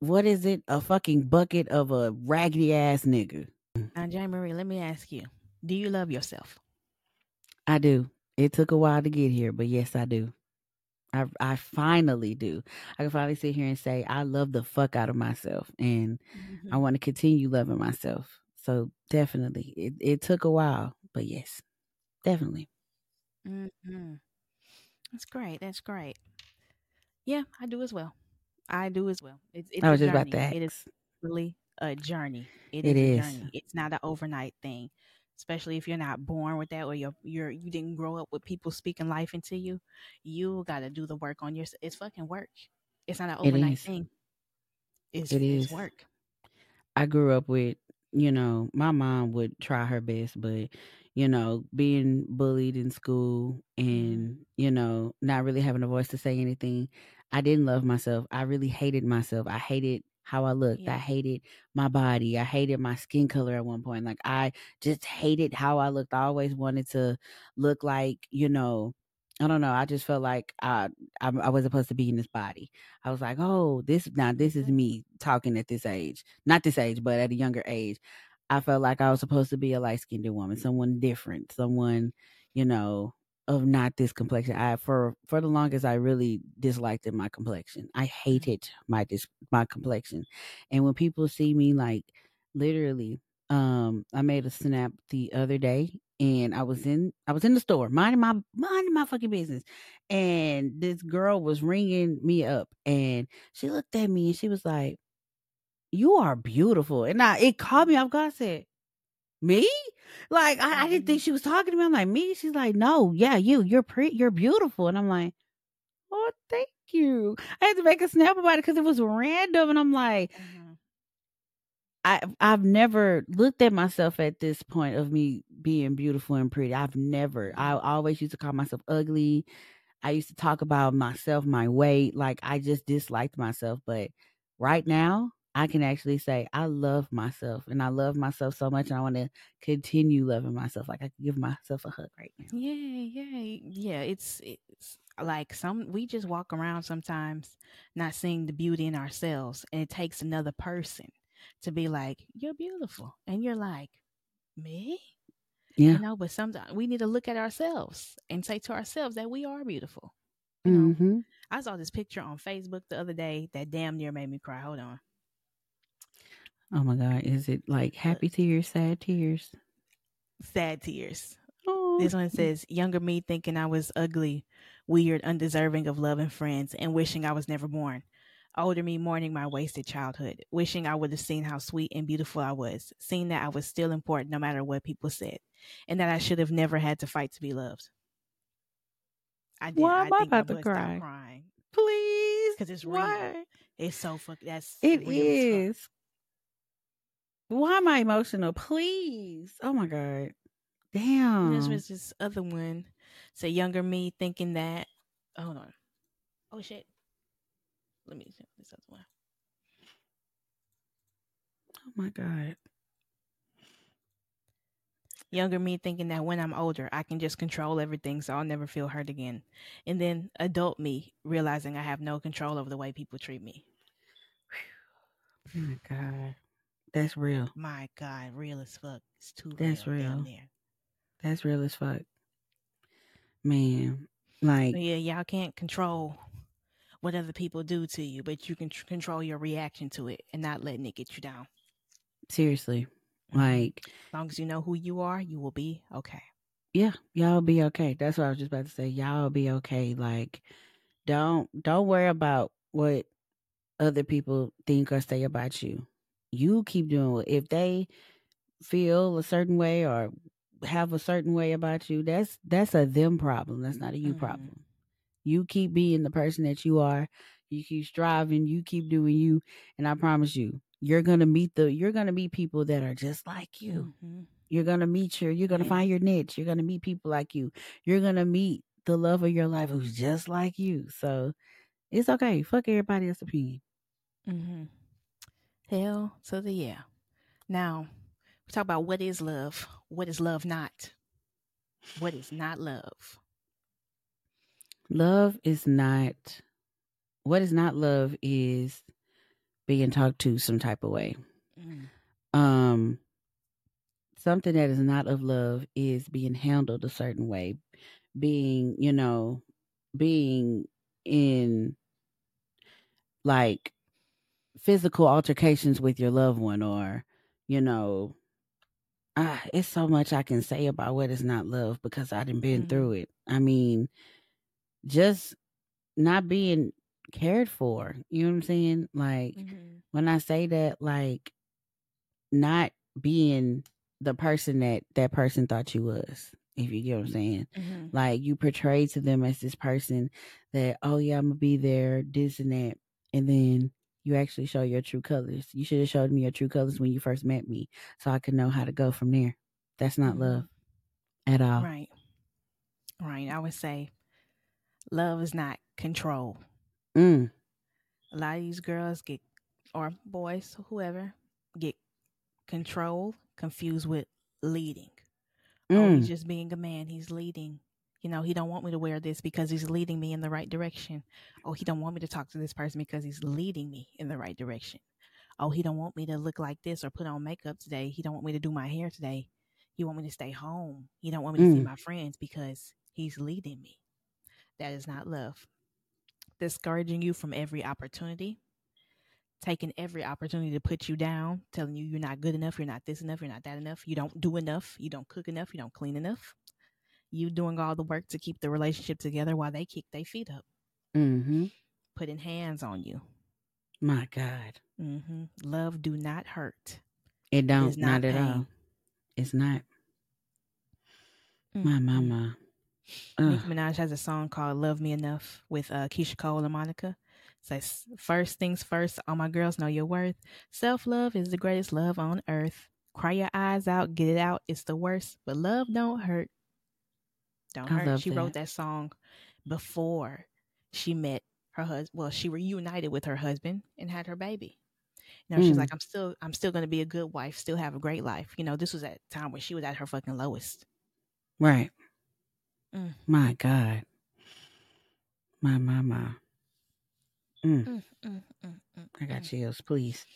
what is it? A fucking bucket of a raggedy ass nigga. Now, JayMariee, let me ask you: Do you love yourself? I do. It took a while to get here, but yes, I do. I I finally do. I can finally sit here and say I love the fuck out of myself, and I want to continue loving myself. So definitely, it it took a while, but yes, definitely. Mm-hmm. That's great. That's great. Yeah, I do as well. I do as well. It's, it's I was just about that. It is really a journey. It it is, is. a journey. It's not an overnight thing. Especially if you're not born with that or you're you're you didn't grow up with people speaking life into you. You gotta do the work on your it's fucking work. It's not an overnight is. thing. It's It it's work. I grew up with, you know, my mom would try her best, but you know, being bullied in school mm-hmm. and you know, not really having a voice to say anything. I didn't love myself. I really hated myself. I hated how I looked. Yeah. I hated my body. I hated my skin color at one point. Like I just hated how I looked. I always wanted to look like, you know, I don't know. I just felt like I, I I wasn't supposed to be in this body. I was like, oh, this now this is me talking at this age, not this age, but at a younger age. I felt like I was supposed to be a light skinned woman, mm. someone different, someone, you know, of not this complexion. I for for the longest I really disliked in my complexion. I hated my dis my complexion, and when people see me like literally, um, I made a snap the other day, and I was in I was in the store minding my minding my fucking business, and this girl was ringing me up, and she looked at me and she was like, "You are beautiful," and I it caught me off guard. I said, "Me?" Like I, I didn't think she was talking to me. I'm like, "Me?" She's like, "No, yeah, you. You're pretty. You're beautiful," and I'm like, "Oh, thank you." I had to make a snap about it because it was random, and I'm like. Mhm. I I've never looked at myself at this point of me being beautiful and pretty. I've never. I always used to call myself ugly. I used to talk about myself, my weight, like I just disliked myself, but right now I can actually say I love myself and I love myself so much and I want to continue loving myself. Like I can give myself a hug right now. Yeah, yeah, yeah. It's it's like some we just walk around sometimes not seeing the beauty in ourselves, and it takes another person to be like, "You're beautiful," and you're like, "Me?" Yeah. You know. But sometimes we need to look at ourselves and say to ourselves that we are beautiful. You know. hmm I saw this picture on Facebook the other day that damn near made me cry. Hold on. Oh my god, is it like uh, happy tears, sad tears? Sad tears. Oh, This one says, Younger me thinking I was ugly, weird, undeserving of love and friends, and wishing I was never born. Older me mourning my wasted childhood, wishing I would have seen how sweet and beautiful I was, seeing that I was still important no matter what people said, and that I should have never had to fight to be loved. I did. Why am I think about to cry? crying please, because it's real. Why? It's so fuck. That's It is. Why am I emotional? Please. Oh my god. Damn. This was this other one. So younger me thinking that. Hold on. Oh shit. Let me see this other one. oh my god. Younger me thinking that when I'm older, I can just control everything, so I'll never feel hurt again. And then adult me realizing I have no control over the way people treat me. Oh my god. That's real. My God, real as fuck. It's too That's real. real. That's real as fuck. Man, like yeah, y'all can't control what other people do to you, but you can tr- control your reaction to it and not letting it get you down. seriously. Mhm. Like As long as you know who you are, you will be okay. yeah, y'all be okay. That's what I was just about to say. Y'all be okay. Like don't don't worry about what other people think or say about you. You keep doing what if they feel a certain way or have a certain way about you, that's that's a them problem. That's not a you Mhm. problem. You keep being the person that you are. You keep striving, you keep doing you, and I promise you, you're gonna meet the you're gonna meet people that are just like you. Mhm. You're gonna meet your you're gonna find your niche. You're gonna meet people like you. You're gonna meet the love of your life who's just like you. So it's okay. Fuck everybody else's opinion. Mm-hmm. Hell to the yeah. Now, we talk about what is love. What is love not? What is not love? Love is not what is not love is being talked to some type of way. Mm. Um something that is not of love is being handled a certain way. Being, you know, being in like physical altercations with your loved one or, you know, ah, it's so much I can say about what is not love because I done been Mhm. through it. I mean, just not being cared for. You know what I'm saying? Like Mhm. when I say that, like not being the person that that person thought you was. If you get what I'm saying, Mhm. like you portray to them as this person that, oh yeah, I'm gonna be there, this and that, and then you actually show your true colors. You should have showed me your true colors when you first met me, so I could know how to go from there. That's not Mhm. love at all. Right. Right. I would say love is not control. Mm, A lot of these girls get, or boys, whoever, get control confused with leading. Oh, mm, he's just being a man. He's leading. You know, he don't want me to wear this because he's leading me in the right direction. Oh, he don't want me to talk to this person because he's leading me in the right direction. Oh, he don't want me to look like this or put on makeup today. He don't want me to do my hair today. He want me to stay home. He don't want me to see Mm. my friends because he's leading me. That is not love. Discouraging you from every opportunity, taking every opportunity to put you down, telling you you're not good enough, you're not this enough, you're not that enough, you don't do enough, you don't cook enough, you don't clean enough. You doing all the work to keep the relationship together while they kick their feet up, mm-hmm. putting hands on you. My God, hmm Love do not hurt. it don't It's not, not at all. It's not. My Mhm. mama. Nicki Minaj has a song called "Love Me Enough" with uh, Keyshia Cole and Monica. It says, first things first, all my girls know your worth. Self love is the greatest love on earth. Cry your eyes out, get it out. It's the worst, but love don't hurt. Don't I hurt. love She wrote that. that song before she met her husband. Well, she reunited with her husband and had her baby. You know, she's Mm. like, I'm still, I'm still gonna be a good wife, still have a great life. You know, this was at a time when she was at her fucking lowest. Right. Mm. My God. My mama. Mm, Mm, mm, mm, mm, I got mm. chills. Please.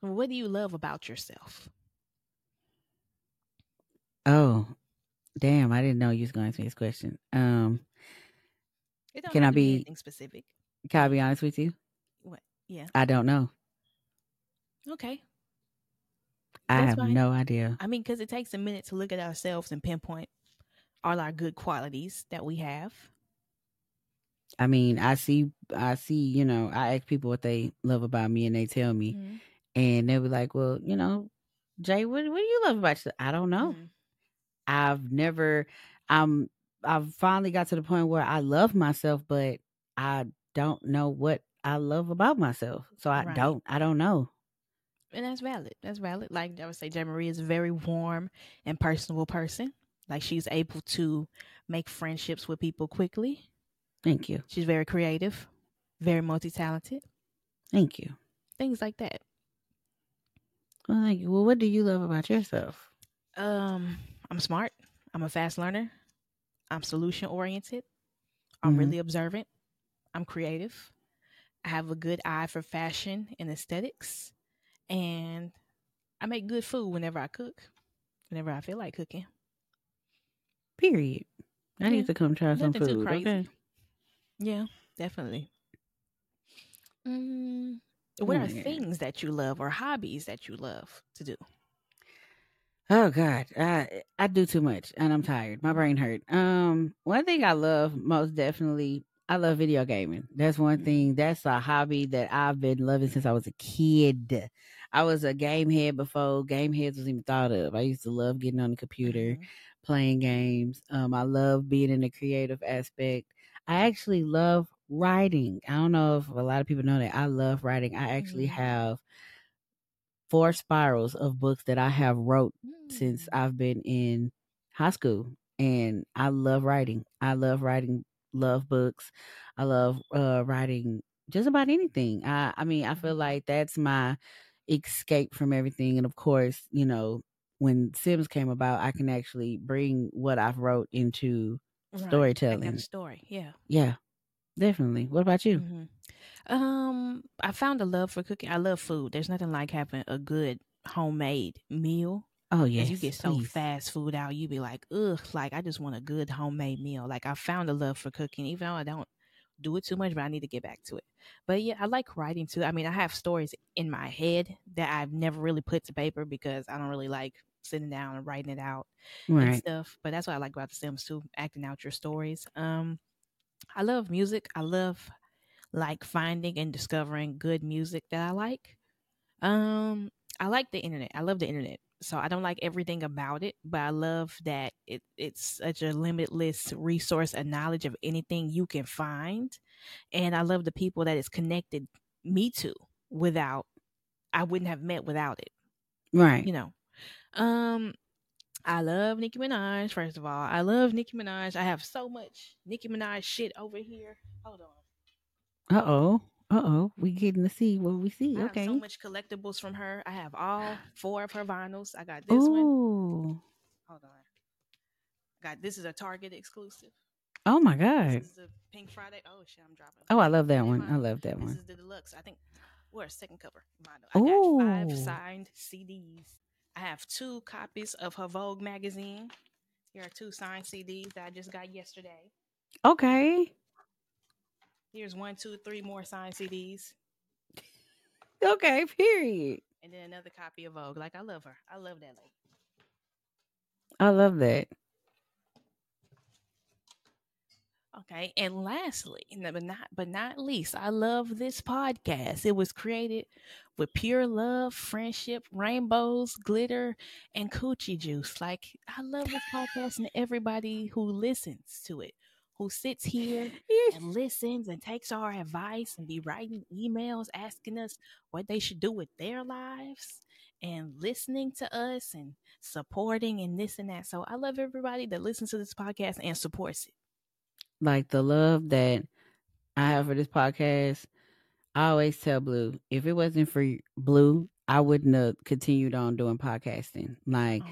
What do you love about yourself? Oh, damn! I didn't know you was going to ask me this question. Um, Can I be specific? can I be honest with you? What? Yeah. I don't know. Okay. I That's have fine. no idea. I mean, because it takes a minute to look at ourselves and pinpoint all our good qualities that we have. I mean, I see, I see. You know, I ask people what they love about me, and they tell me, Mhm. and they'll be like, "Well, you know, Jay, what, what do you love about you?" I don't know. Mhm. I've never. I'm. I've finally got to the point where I love myself, but I don't know what I love about myself. So I Right. don't. I don't know. And that's valid. That's valid. Like I would say, JayMariee is a very warm and personable person. Like she's able to make friendships with people quickly. Thank you. She's very creative, very multi talented, Thank you. things like that. Well, thank you. Well, what do you love about yourself? Um, I'm smart. I'm a fast learner. I'm solution oriented. I'm Mhm. really observant. I'm creative. I have a good eye for fashion and aesthetics. And I make good food whenever I cook, whenever I feel like cooking. Period. I Yeah. need to come try some Nothing too food. crazy. Okay. Yeah, definitely. Mm, what are Yeah. things that you love or hobbies that you love to do? Oh God, I I do too much and I'm tired. My brain hurt. Um, one thing I love most definitely, I love video gaming. That's one Mhm. thing. That's a hobby that I've been loving since I was a kid. I was a game head before game heads was even thought of. I used to love getting on the computer, Mhm. playing games. Um, I love being in the creative aspect. I actually love writing. I don't know if a lot of people know that I love writing. I actually Mhm. have four spirals of books that I have wrote since Mm. I've been in high school and I love writing. I love writing love books. I love uh writing just about anything. I I mean, I feel Mhm. like that's my escape from everything and of course, you know, when Sims came about, I can actually bring what I've wrote into Right. Storytelling. a story. Yeah. Yeah. Definitely. What about you? hmm Um, I found a love for cooking. I love food. There's nothing like having a good homemade meal. Oh yes. you get so please. fast food out, you be like, ugh, like I just want a good homemade meal. Like I found a love for cooking, even though I don't do it too much, but I need to get back to it. But yeah, I like writing too. I mean, I have stories in my head that I've never really put to paper because I don't really like sitting down and writing it out and stuff. But that's what I like about the Sims too, acting out your stories. Um, I love music. I love like finding and discovering good music that I like. Um, I like the internet. I love the internet. So I don't like everything about it, but I love that it it's such a limitless resource and knowledge of anything you can find. And I love the people that it's connected me to without I wouldn't have met without it Right. you know. Um, I love Nicki Minaj. First of all, I love Nicki Minaj. I have so much Nicki Minaj shit over here. Hold on, Uh oh. Uh oh. We getting to see what we see. I Okay. have so much collectibles from her. I have all (sighs) four of her vinyls. I got this one. Ooh. Hold on, got this is a Target exclusive. Oh my God. This is the Pink Friday. Oh shit, I'm dropping. Oh, I love that one. I love that This one. This is the deluxe. I think we're a second cover. I got five signed CDs. I have two copies of her Vogue magazine. Here are two signed CDs that I just got yesterday. Okay. Here's one, two, three more signed CDs, Okay. Period. and then another copy of Vogue. Like I love her. I love that lady. I love that. Okay, and lastly, but not but not least, I love this podcast. It was created with pure love, friendship, rainbows, glitter, and coochie juice. Like I love this podcast and everybody who listens to it, who sits here and listens and takes our advice and be writing emails asking us what they should do with their lives and listening to us and supporting and this and that. So I love everybody that listens to this podcast and supports it. Like the love that I have for this podcast. I always tell Blu, if it wasn't for Blu, I wouldn't have continued on doing podcasting. Like Oh.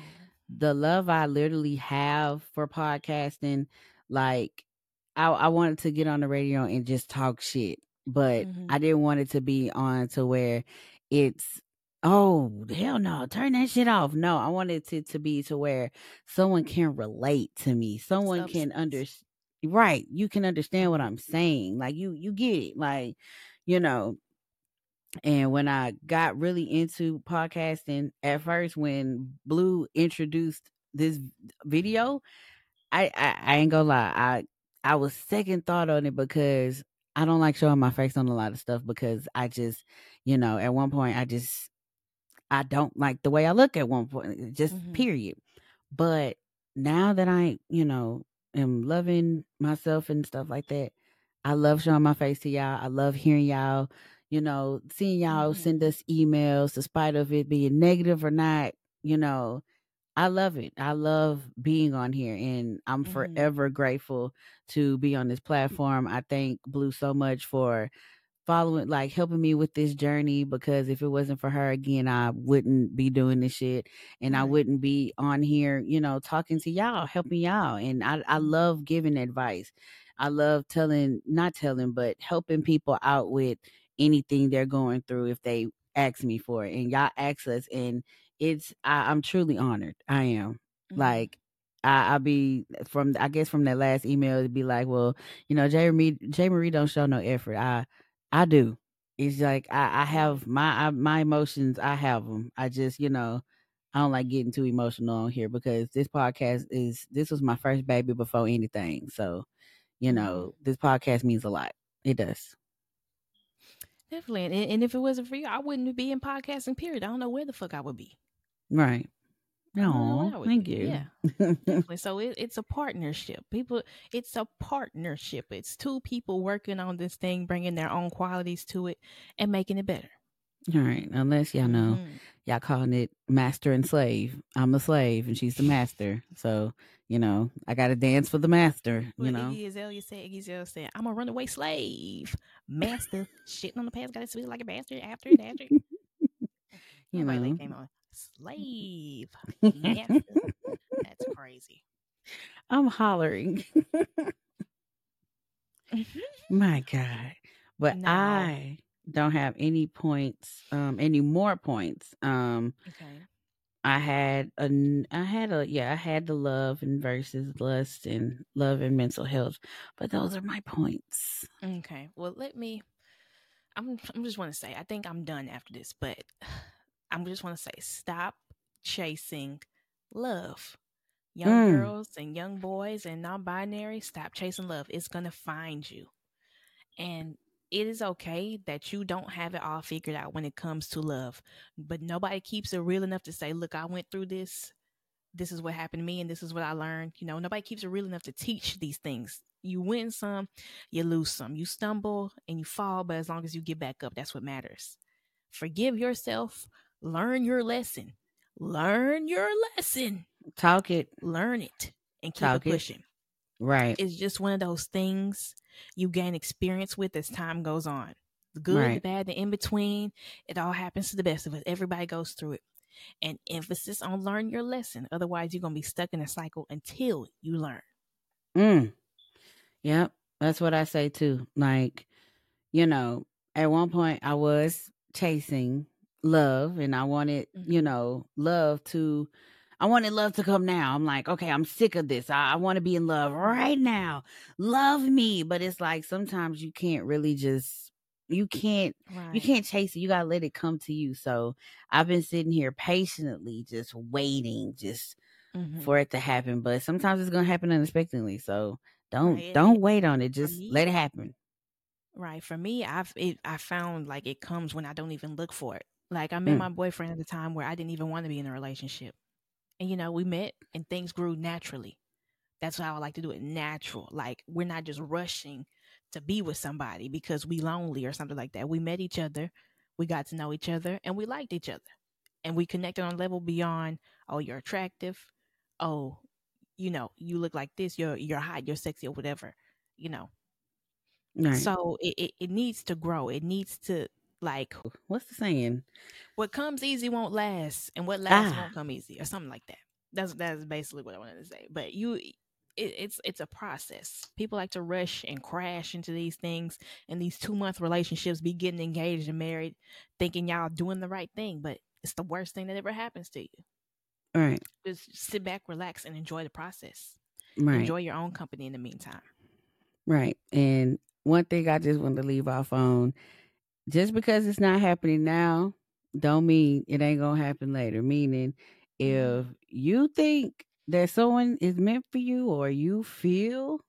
the love I literally have for podcasting, like I, I wanted to get on the radio and just talk shit, but Mhm. I didn't want it to be on to where it's oh hell no, turn that shit off. No, I wanted it to be to where someone can relate to me, someone can understand. Right, you can understand what I'm saying. Like you, you get it. Like you know, And when I got really into podcasting at first, when Blu introduced this video, I, I, I ain't gonna lie, I I was second thought on it because I don't like showing my face on a lot of stuff because I just, you know, at one point I just I don't like the way I look at one point, just Mhm. period. But now that I, you know, am loving myself and stuff like that, I love showing my face to y'all. I love hearing y'all, you know, seeing y'all Mhm. send us emails despite of it being negative or not, you know. I love it. I love being on here and I'm Mhm. forever grateful to be on this platform. I thank Blu so much for following like helping me with this journey because if it wasn't for her again I wouldn't be doing this shit and I wouldn't be on here, you know, talking to y'all, helping y'all. And I I Mhm. love giving advice. I love telling not telling but helping people out with anything they're going through if they ask me for it. And y'all ask us and it's I, I'm truly honored. I am. Mhm. Like I, I'll be from I guess from that last email it'd be like, well, you know, JayMariee J Marie don't show no effort. I I do. It's like I, I have my I, my emotions. I have them. I just you know I don't like getting too emotional on here because this podcast is this was my first baby before anything. So you Mhm. know this podcast means a lot. It does. Definitely. And, and if it wasn't for you, I wouldn't be in podcasting, period. I don't know where the fuck I would be. Right. No, I would thank you. Yeah. Definitely. So it, it's a partnership. People, it's a partnership. It's two people working on this thing, bringing their own qualities to it and making it better. All right. Unless y'all know Mhm. y'all calling it master and slave. I'm a slave and she's the master. So, you know, I gotta dance for the master, you know. Iggy Azalea said, Iggy Azalea said, I'm a runaway slave. Master. Shitting on the past, gotta spit it like a bastard after and after. (laughs) You Nobody know. came on. Slave. Master. That's (laughs) crazy. I'm hollering. My God. But No. I don't have any points, um, any more points. Um, Okay. I had a, I had a, yeah, I had the love and versus lust and love and mental health, but those are my points. Okay. Well, let me. I'm. I'm just want to say. I think I'm done after this, but I'm just want to say, stop chasing love. Young Mm. girls and young boys and non-binary, stop chasing love. It's gonna find you, and it is okay that you don't have it all figured out when it comes to love. But nobody keeps it real enough to say, "Look, I went through this. This is what happened to me, and this is what I learned." You know, nobody keeps it real enough to teach these things. You win some, you lose some. You stumble and you fall, but as long as you get back up, that's what matters. Forgive yourself. Learn your lesson. Learn your lesson. Talk it. Learn it and keep Talk it it. pushing. Right. It's just one of those things you gain experience with as time goes on. The good, the bad, the in between. It all happens to the best of us. Everybody goes through it. And emphasis on learn your lesson. Otherwise, you're gonna be stuck in a cycle until you learn. Mm. Yep. That's what I say too. Like, you know, at one point I was chasing love and I wanted, you Mhm. know, love to I wanted love to come now. I'm like, okay, I'm sick of this. I, I want to be in love right now. Love me. But it's like sometimes you can't really just you can't Right. you can't chase it. You gotta let it come to you. So I've been sitting here patiently, just waiting, just Mhm. for it to happen. But sometimes it's gonna happen unexpectedly. So don't Right, don't wait on it. Just me- let it happen. Right. For me, I've it, I found like it comes when I don't even look for it. Like I met Mm. my boyfriend at a time where I didn't even want to be in a relationship, and you know we met and things grew naturally. That's how I like to do it, natural. Like we're not just rushing to be with somebody because we lonely or something like that. We met each other, we got to know each other, and we liked each other, and we connected on a level beyond. Oh, you're attractive. Oh, you know, you look like this. You're you're hot. You're sexy or whatever. You know, Right. so it, it, it needs to grow. It needs to like What's the saying? what comes easy won't last, and what lasts Ah. won't come easy, or something like that. That's that's basically what I wanted to say. But you, it, it's it's a process. People like to rush and crash into these things, and these two month relationships, be getting engaged and married, thinking y'all doing the right thing, but it's the worst thing that ever happens to you. All right. Just sit back, relax, and enjoy the process. Right. Enjoy your own company in the meantime. Right. And one thing I just wanted to leave off on just because it's not happening now, don't mean it ain't gonna happen later. Meaning, Mm-hmm. if you think that someone is meant for you, or you feel,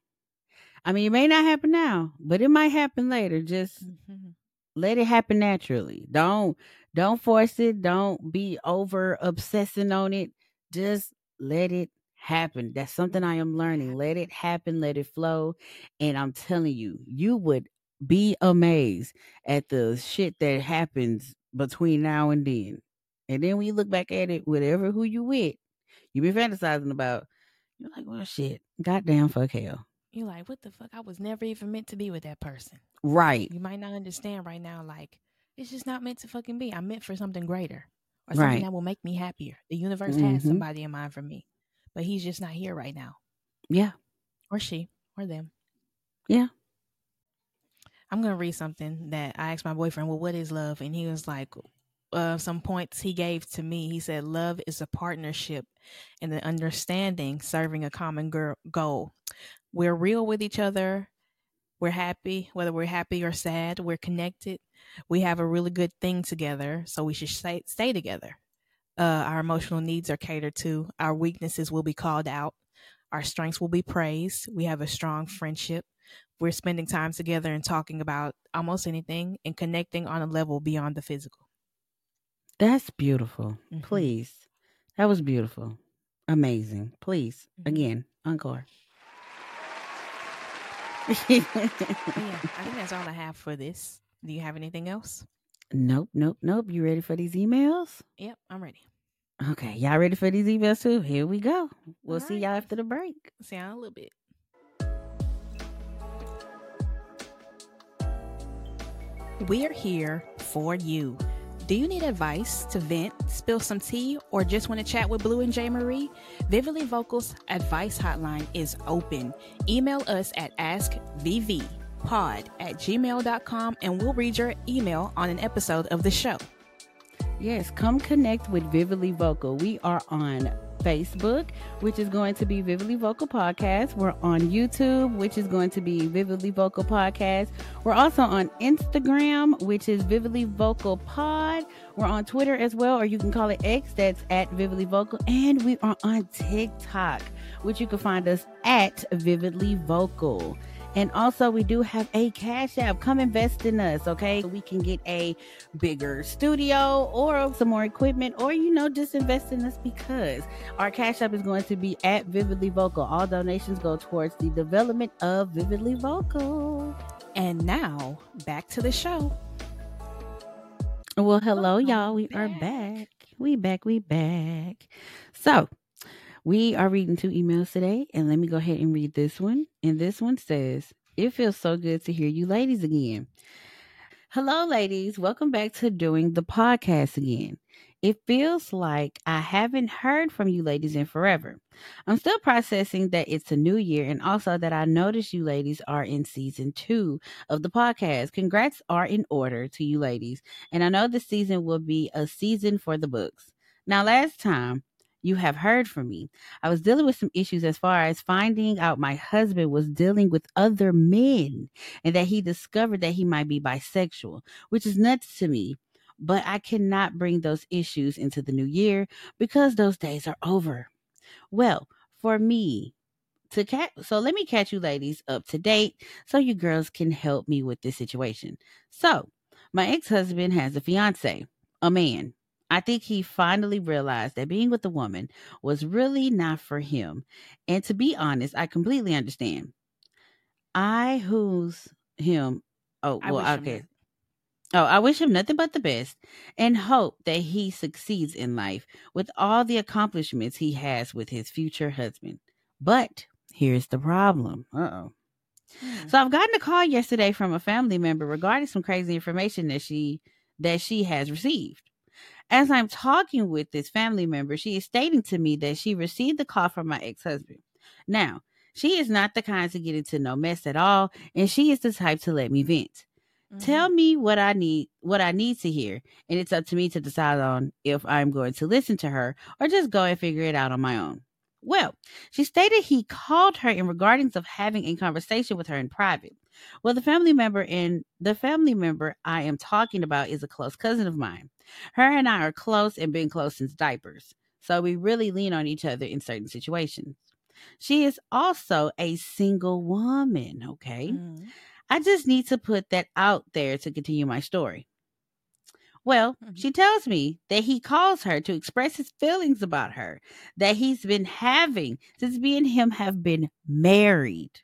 I mean, it may not happen now, but it might happen later. Just Mhm. let it happen naturally. Don't don't force it. Don't be over obsessing on it. Just let it happen. That's something I am learning. Let it happen, let it flow. And I'm telling you, you would be amazed at the shit that happens between now and then. And then when you look back at it, whatever who you with, you be fantasizing about, you're like, well shit, goddamn fuck hell. You're like, what the fuck? I was never even meant to be with that person. Right. You might not understand right now, like, it's just not meant to fucking be. I'm meant for something greater or something Right. that will make me happier. The universe Mhm. has somebody in mind for me, but he's just not here right now. Yeah. Or she, or them. Yeah. I'm to read something that I asked my boyfriend, well, what is love? And he was like, uh, some points he gave to me. He said, love is a partnership and an understanding serving a common gir- goal. We're real with each other. We're happy, whether we're happy or sad, we're connected. We have a really good thing together, so we should stay, stay together. Uh, our emotional needs are catered to. Our weaknesses will be called out. Our strengths will be praised. We have a strong friendship. We're spending time together and talking about almost anything and connecting on a level beyond the physical. That's beautiful. Mhm. Please. That was beautiful. Amazing. Please. Mhm. Again, encore. Yeah, I think that's all I have for this. Do you have anything else? nope, nope, nope. You ready for these emails? Yep, I'm ready. Okay, y'all ready for these emails too? Here we go. We'll All see right. y'all after the break. See you in a little bit. We're here for you. Do you need advice to vent, spill some tea, or just want to chat with Blu and JayMariee? Vividly Vocals advice hotline is open. Email us at askvvpod at gmail.com and we'll read your email on an episode of the show. Yes, come connect with Vividly Vocal. We are on Facebook, which is going to be Vividly Vocal Podcast. We're on YouTube, which is going to be Vividly Vocal Podcast. We're also on Instagram, which is Vividly Vocal Pod. We're on Twitter as well, or you can call it X, that's at Vividly Vocal. And we are on TikTok, which you can find us at Vividly Vocal. And also, we do have a Cash App. Come invest in us, okay? So we can get a bigger studio or some more equipment, or you know, just invest in us because our Cash App is going to be at Vividly Vocal. All donations go towards the development of Vividly Vocal. And now, back to the show. Well, hello, Welcome y'all. We are back. back. We back. We back. So, we are reading two emails today, and let me go ahead and read this one. And this one says, It feels so good to hear you ladies again. Hello, ladies. Welcome back to doing the podcast again. It feels like I haven't heard from you ladies in forever. I'm still processing that it's a new year and also that I noticed you ladies are in season two of the podcast. Congrats are in order to you ladies. And I know this season will be a season for the books. Now, last time you have heard from me, I was dealing with some issues as far as finding out my husband was dealing with other men and that he discovered that he might be bisexual, which is nuts to me. But I cannot bring those issues into the new year because those days are over. Well, for me, to catch, so let me catch you ladies up to date so you girls can help me with this situation. So, my ex husband has a fiance, a man. I think he finally realized that being with a woman was really not for him. And to be honest, I completely understand. I who's him. Oh, well, wish him okay. Oh, I wish him nothing but the best and hope that he succeeds in life with all the accomplishments he has with his future husband. But here's the problem. Uh oh. Hmm. So I've gotten a call yesterday from a family member regarding some crazy information that she that she has received. As I'm talking with this family member, she is stating to me that she received the call from my ex-husband. Now, she is not the kind to get into no mess at all, and she is the type to let me vent. Tell Mhm. me what I need, what I need to hear, and it's up to me to decide on if I'm going to listen to her or just go and figure it out on my own. Well, she stated he called her in regarding of having a conversation with her in private. Well, the family member and the family member I am talking about is a close cousin of mine. Her and I are close and been close since diapers. So we really lean on each other in certain situations. She is also a single woman, okay? Mhm. I just need to put that out there to continue my story. Well, Mhm. she tells me that he calls her to express his feelings about her that he's been having since me and him have been married.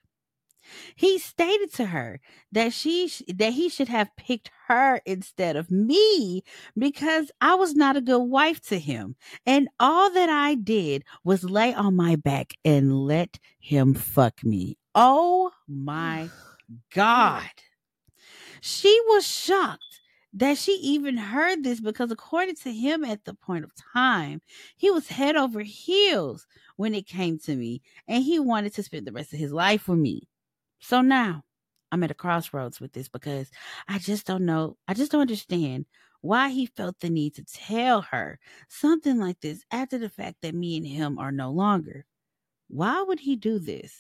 He stated to her that she sh- that he should have picked her instead of me because I was not a good wife to him and all that I did was lay on my back and let him fuck me. Oh my (sighs) god. She was shocked that she even heard this because according to him at the point of time, he was head over heels when it came to me and he wanted to spend the rest of his life with me. So now I'm at a crossroads with this because I just don't know. I just don't understand why he felt the need to tell her something like this after the fact that me and him are no longer. Why would he do this?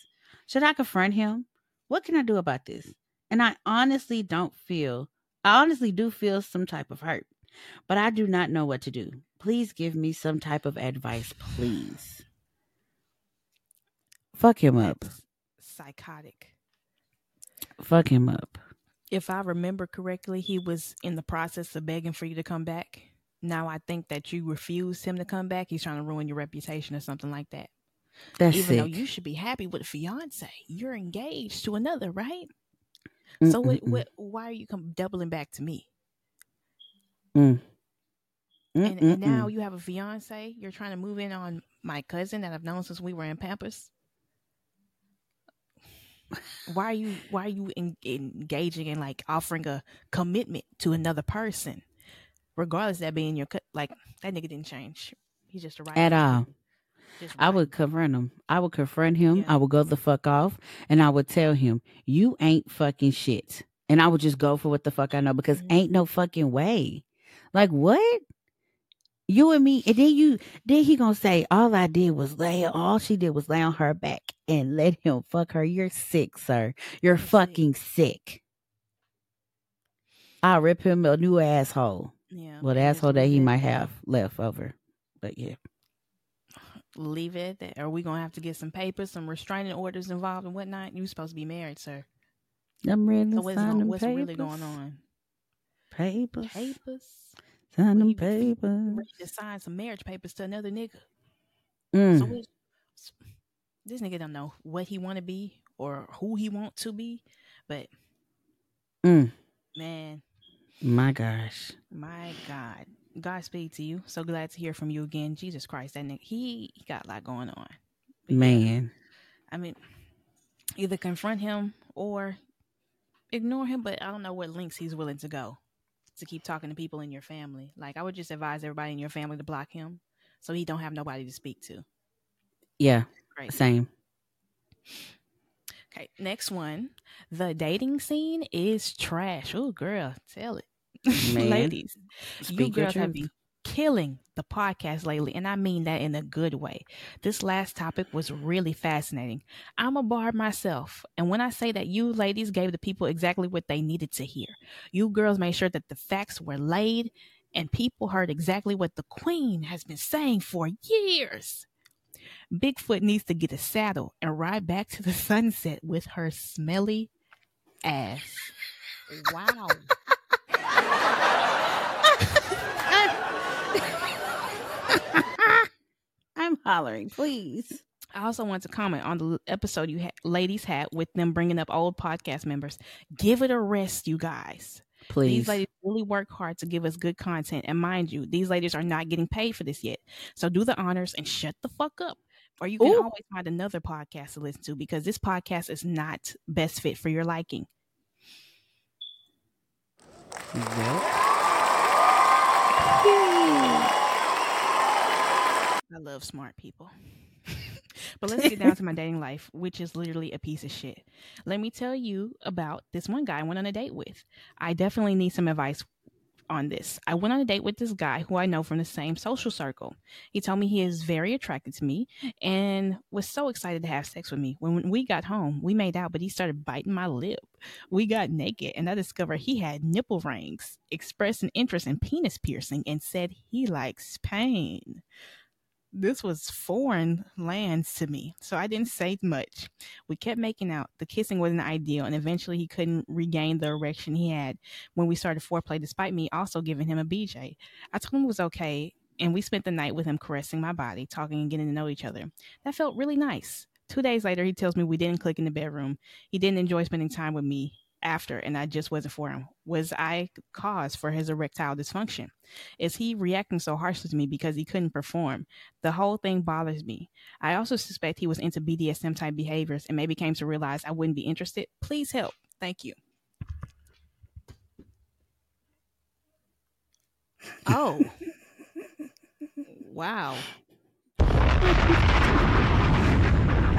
Should I confront him? What can I do about this? And I honestly don't feel, I honestly do feel some type of hurt, but I do not know what to do. Please give me some type of advice, please. Fuck him up. That's psychotic. Fuck him up. If I remember correctly, he was in the process of begging for you to come back. Now I think that you refused him to come back. He's trying to ruin your reputation or something like that. That's Even though you should be happy with a fiance, you're engaged to another, right? So what, Mm-mm-mm. what? Why are you come doubling back to me? Mm. And, and now you have a fiance. You're trying to move in on my cousin that I've known since we were in Pampers. Why are you? Why are you en- engaging in like offering a commitment to another person, regardless of that being your? Like that nigga didn't change. He's just a right At all. I would confront him. I would confront him. Yeah. I would go the fuck off and I would tell him, you ain't fucking shit. And I would just go for what the fuck I know because Mhm. ain't no fucking way. Like what? You and me, and then you, then he gonna say, all I did was lay, all she did was lay on her back and let him fuck her. You're sick, sir. You're sick. fucking sick. I'll rip him a new asshole. Yeah. Well, the asshole that he might have left over. But yeah. (sighs) Leave it. That, are we gonna have to get some papers, some restraining orders involved and whatnot? You supposed to be married, sir. I'm ready to So what's, sign on, them what's really going on? Papers. Papers. Sign them papers. To sign some marriage papers to another nigga. Mm. So this nigga don't know what he want to be or who he want to be, but Mm. man, My gosh. my God, Godspeed to you. So glad to hear from you again. Jesus Christ, that nigga, he, he got a lot going on. Man. I mean, either confront him or ignore him, but I don't know what links he's willing to go to keep talking to people in your family. Like I would just advise everybody in your family to block him so he don't have nobody to speak to. Yeah. Crazy. Same. Okay, next one. The dating scene is trash. Oh, girl, tell it. (laughs) Man, Ladies, you girls have been killing the podcast lately, and I mean that in a good way. This last topic was really fascinating. I'm a bard myself, and when I say that you ladies gave the people exactly what they needed to hear, you girls made sure that the facts were laid and people heard exactly what the queen has been saying for years. Bigfoot needs to get a saddle and ride back to the (laughs) sunset with her smelly ass. Wow. I'm hollering, please. I also want to comment on the episode you had, ladies had with them bringing up old podcast members. Give it a rest, you guys. Please. These ladies really work hard to give us good content. And mind you, these ladies are not getting paid for this yet. So do the honors and shut the fuck up. Or you can Ooh. always find another podcast to listen to because this podcast is not best fit for your liking. Yep. I love smart people. (laughs) but let's get down to my dating life, which is literally a piece of shit. Let me tell you about this one guy I went on a date with. I definitely need some advice on this. I went on a date with this guy who I know from the same social circle. He told me he is very attracted to me and was so excited to have sex with me. When we got home, we made out, but he started biting my lip. We got naked, and I discovered he had nipple rings, expressed an interest in penis piercing, and said he likes pain this was foreign lands to me, so I didn't say much. We kept making out. The kissing wasn't ideal, and eventually he couldn't regain the erection he had when we started foreplay, despite me also giving him a BJ. I told him it was okay, and we spent the night with him caressing my body, talking and getting to know each other. That felt really nice. Two days later, he tells me we didn't click in the bedroom. He didn't enjoy spending time with me after and I just wasn't for him? Was I cause for his erectile dysfunction? Is he reacting so harshly to me because he couldn't perform? The whole thing bothers me. I also suspect he was into BDSM type behaviors and maybe came to realize I wouldn't be interested. Please help. Thank you. Oh. wow.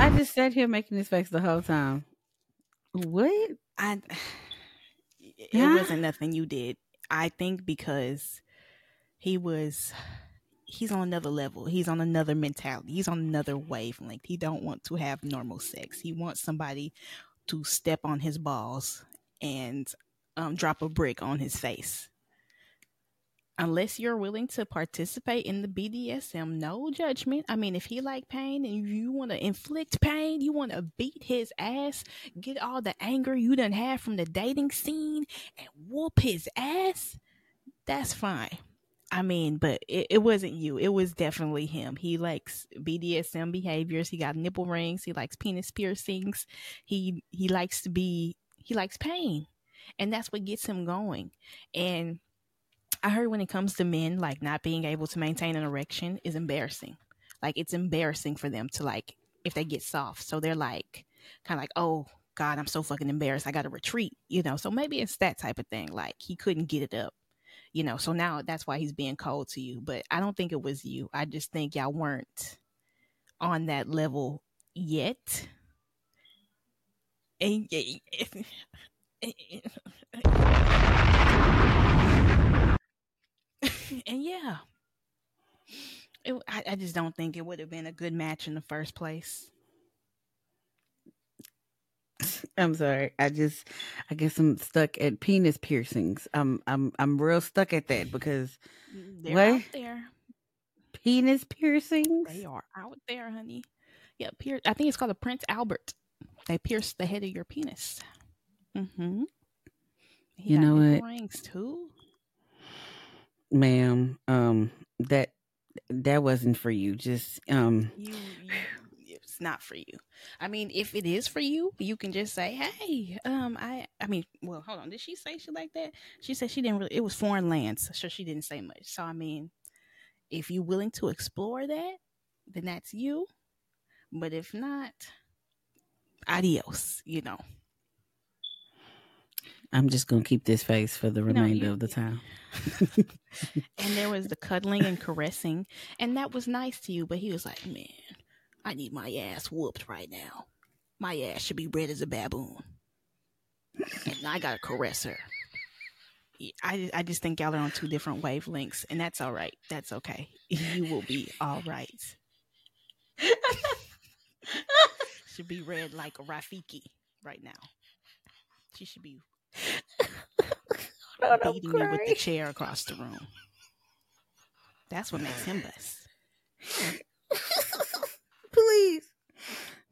I just sat here making this face the whole time. What? I (sighs) it huh? wasn't nothing you did. I think because he was he's on another level. He's on another mentality. He's on another wavelength. He don't want to have normal sex. He wants somebody to step on his balls and um, drop a brick on his face unless you're willing to participate in the BDSM, no judgment. I mean, if he like pain and you want to inflict pain, you want to beat his ass, get all the anger you done had from the dating scene and whoop his ass, that's fine. I mean, but it, it wasn't you. It was definitely him. He likes BDSM behaviors. He got nipple rings. He likes penis piercings. He he likes to be he likes pain. And that's what gets him going. And I heard when it comes to men, like not being able to maintain an erection is embarrassing. Like it's embarrassing for them to like if they get soft. So they're like kind of like, oh God, I'm so fucking embarrassed. I got to retreat, you know. So maybe it's that type of thing. Like he couldn't get it up, you know. So now that's why he's being cold to you. But I don't think it was you. I just think y'all weren't on that level yet. And, yeah, it, I, I just don't think it would have been a good match in the first place. (laughs) I'm sorry. I just, I guess I'm stuck at penis piercings. I'm, I'm, I'm real stuck at that because they're what? out there. Penis piercings. They are out there, honey. Yeah, pier- I think it's called a Prince Albert. They pierce the head of your penis. Mm-hmm. He you know what? Rings too ma'am, um, that that wasn't for you. Just um, you, you, it's not for you. I mean, if it is for you, you can just say, "Hey, um, I, I mean, well, hold on. Did she say shit like that? She said she didn't really. It was foreign lands, so she didn't say much. So I mean, if you're willing to explore that, then that's you. But if not, adios. You know. I'm just gonna keep this face for the remainder you you, of the time. (laughs) and there was the cuddling and caressing, and that was nice to you. But he was like, "Man, I need my ass whooped right now. My ass should be red as a baboon, and I gotta caress her." I I just think y'all are on two different wavelengths, and that's all right. That's okay. You will be all right. (laughs) should be red like Rafiki right now. She should be (laughs) beating you with the chair across the room. That's what makes him bust. (laughs) Please.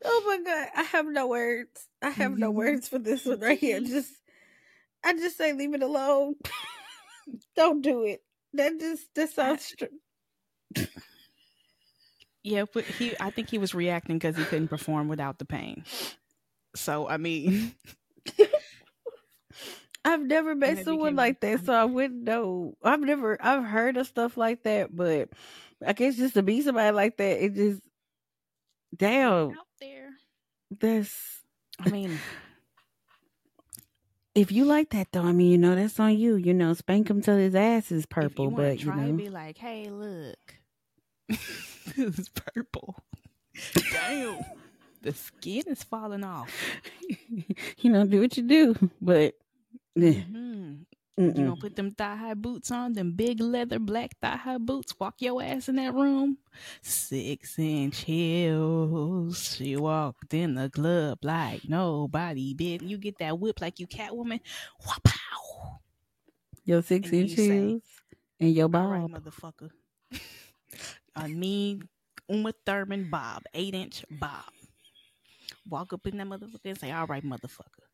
Oh my god, I have no words. I have no mm-hmm. words for this one right here. Just I just say leave it alone. (laughs) Don't do it. That just that sounds str- Yeah, but he I think he was reacting because he couldn't perform without the pain. So I mean I've never met someone like that, so I wouldn't know. I've never, I've heard of stuff like that, but I guess just to be somebody like that, it just, damn, out there. That's, I mean, (sighs) if you like that though, I mean, you know, that's on you. You know, spank him till his ass is purple. You but try you know, to be like, hey, look, (laughs) it's purple. Damn, the skin is falling off. (laughs) you know, do what you do, but Mm-hmm. You gonna put them thigh high boots on, them big leather black thigh high boots, walk your ass in that room. Six inch heels. She walked in the club like nobody bit. You get that whip like you Catwoman. Wapow. Your six inch heels and your All right, bob. motherfucker. A mean Uma Thurman bob, eight inch bob. Walk up in that motherfucker and say, All right, motherfucker,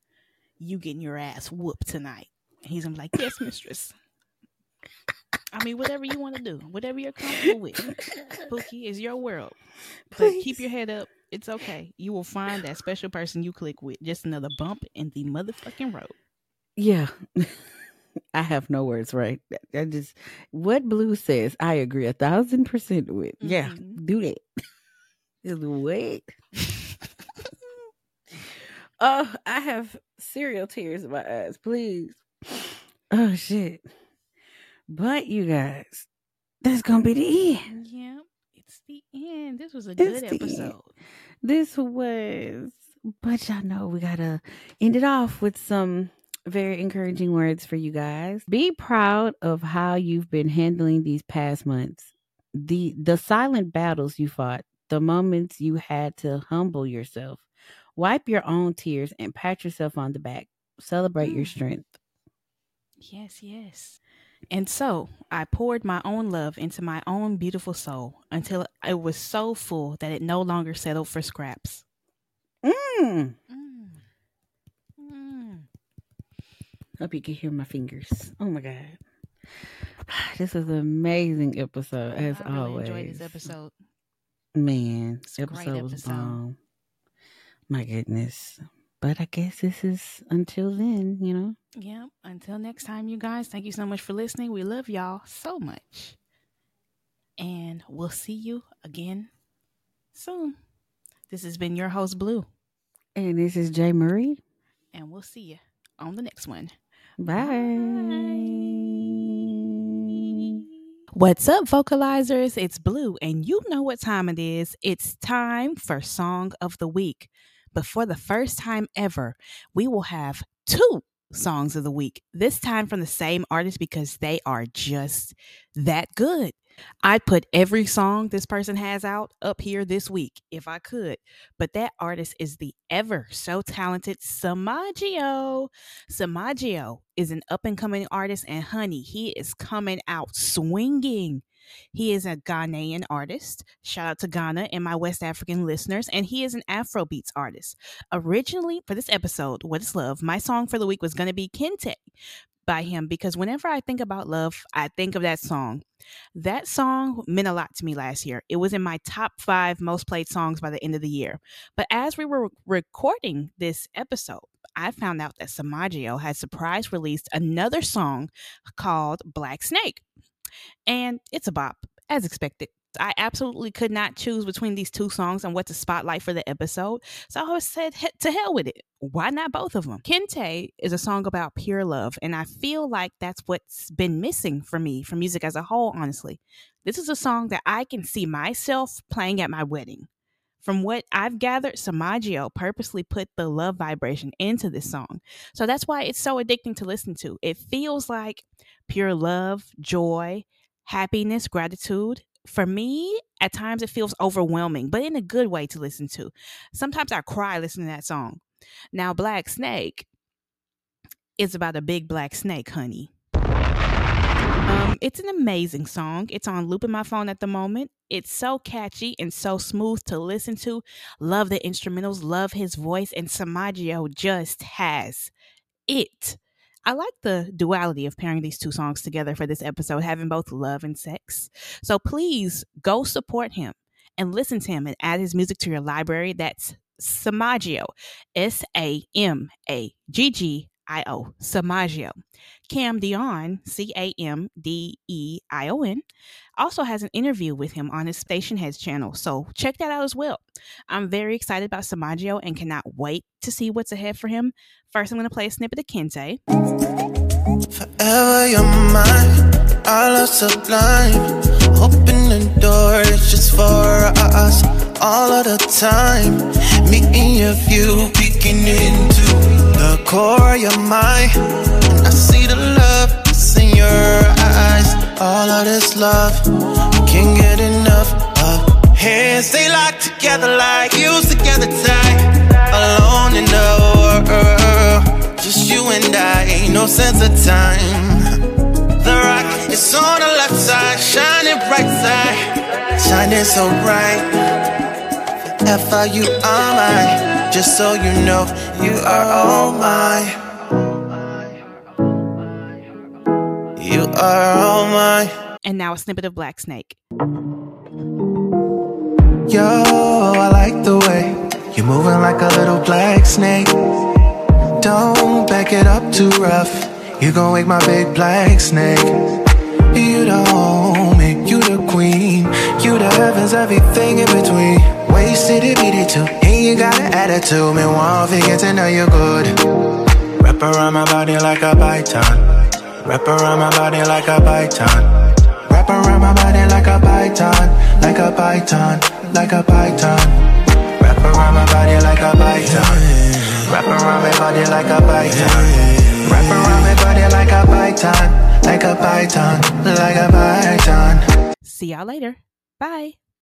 you getting your ass whooped tonight. And he's gonna be like, Yes, mistress. I mean, whatever you want to do, whatever you're comfortable with. Pookie is your world. But keep your head up. It's okay. You will find that special person you click with. Just another bump in the motherfucking road. Yeah. (laughs) I have no words, right? I just what Blu says, I agree a thousand percent with. Yeah, Mhm. do that. (laughs) Just wait. (laughs) oh, I have serial tears in my eyes. Please. Oh shit. But you guys, that's gonna be the end. Yeah, it's the end. This was a It's good the end. episode. This was, but y'all know we gotta end it off with some very encouraging words for you guys. Be proud of how you've been handling these past months. The the silent battles you fought, the moments you had to humble yourself. Wipe your own tears and pat yourself on the back. Celebrate your Mm. strength. Yes, yes. And so I poured my own love into my own beautiful soul until it was so full that it no longer settled for scraps. Mm. Mm. Mm. Hope you can hear my fingers. Oh my god. (sighs) This was an amazing episode as I really always. enjoyed this episode. Man, a great episode was bomb. My goodness. But I guess this is until then, you know. Yeah. Until next time, you guys, thank you so much for listening. We love y'all so much. And we'll see you again soon. This has been your host, Blu. And this is JayMariee. And we'll see you on the next one. Bye. What's up, vocalizers? It's Blu, and you know what time it is. It's time for Song of the Week. But for the first time ever, we will have two songs of the week, this time from the same artist because they are just that good. I'd put every song this person has out up here this week if I could, but that artist is the ever so talented Samaggio. Samaggio is an up and coming artist, and honey, he is coming out swinging. He is a Ghanaian artist. Shout out to Ghana and my West African listeners. And he is an Afrobeats artist. Originally, for this episode, What is Love, my song for the week was going to be Kente by him because whenever I think about love, I think of that song. That song meant a lot to me last year. It was in my top five most played songs by the end of the year. But as we were recording this episode, I found out that Samaggio had surprise released another song called Black Snake. And it's a bop, as expected. I absolutely could not choose between these two songs and what to spotlight for the episode. So I said, to hell with it. Why not both of them? Kente is a song about pure love, and I feel like that's what's been missing for me from music as a whole, honestly. This is a song that I can see myself playing at my wedding. From what I've gathered, Samaggio purposely put the love vibration into this song. So that's why it's so addicting to listen to. It feels like pure love, joy, happiness, gratitude. For me, at times it feels overwhelming, but in a good way to listen to. Sometimes I cry listening to that song. Now, Black Snake is about a big black snake, honey. Um, it's an amazing song. It's on loop in my phone at the moment. It's so catchy and so smooth to listen to. Love the instrumentals, love his voice, and Samaggio just has it. I like the duality of pairing these two songs together for this episode, having both love and sex. So please go support him and listen to him and add his music to your library. That's Samaggio, S A M A G G I O, Samaggio. Camdeion, C A M D E I O N, also has an interview with him on his Stationhead's channel. So check that out as well. I'm very excited about Samaggio and cannot wait to see what's ahead for him. First, I'm going to play a snippet of Kente. Forever you're mine, sublime. Open the door, it's just for us. All of the time, me and your view peeking into the core of your mind. And I see the love that's in your eyes. All of this love, can't get enough of. Hands stay locked together like used together tight. Alone in the world, just you and I, ain't no sense of time. The rock is on the left side, shining bright side, shining so bright. Forever you are mine, just so you know, you are all mine. You are all mine. And now a snippet of Black Snake. Yo, I like the way you're moving like a little black snake. Don't back it up too rough. You gon' wake my big black snake. You the homie, you the queen. You the heavens, everything in between. Wasted it, beat it too. And you got an attitude, me want to get to know you good. Wrap around my body like a python. Wrap around my body like a python. Wrap around my body like a python, like a python, like a python. Wrap around my body like a python. Wrap around my body like a python. Wrap around my body like a python, like a python, like a python. See y'all later. Bye.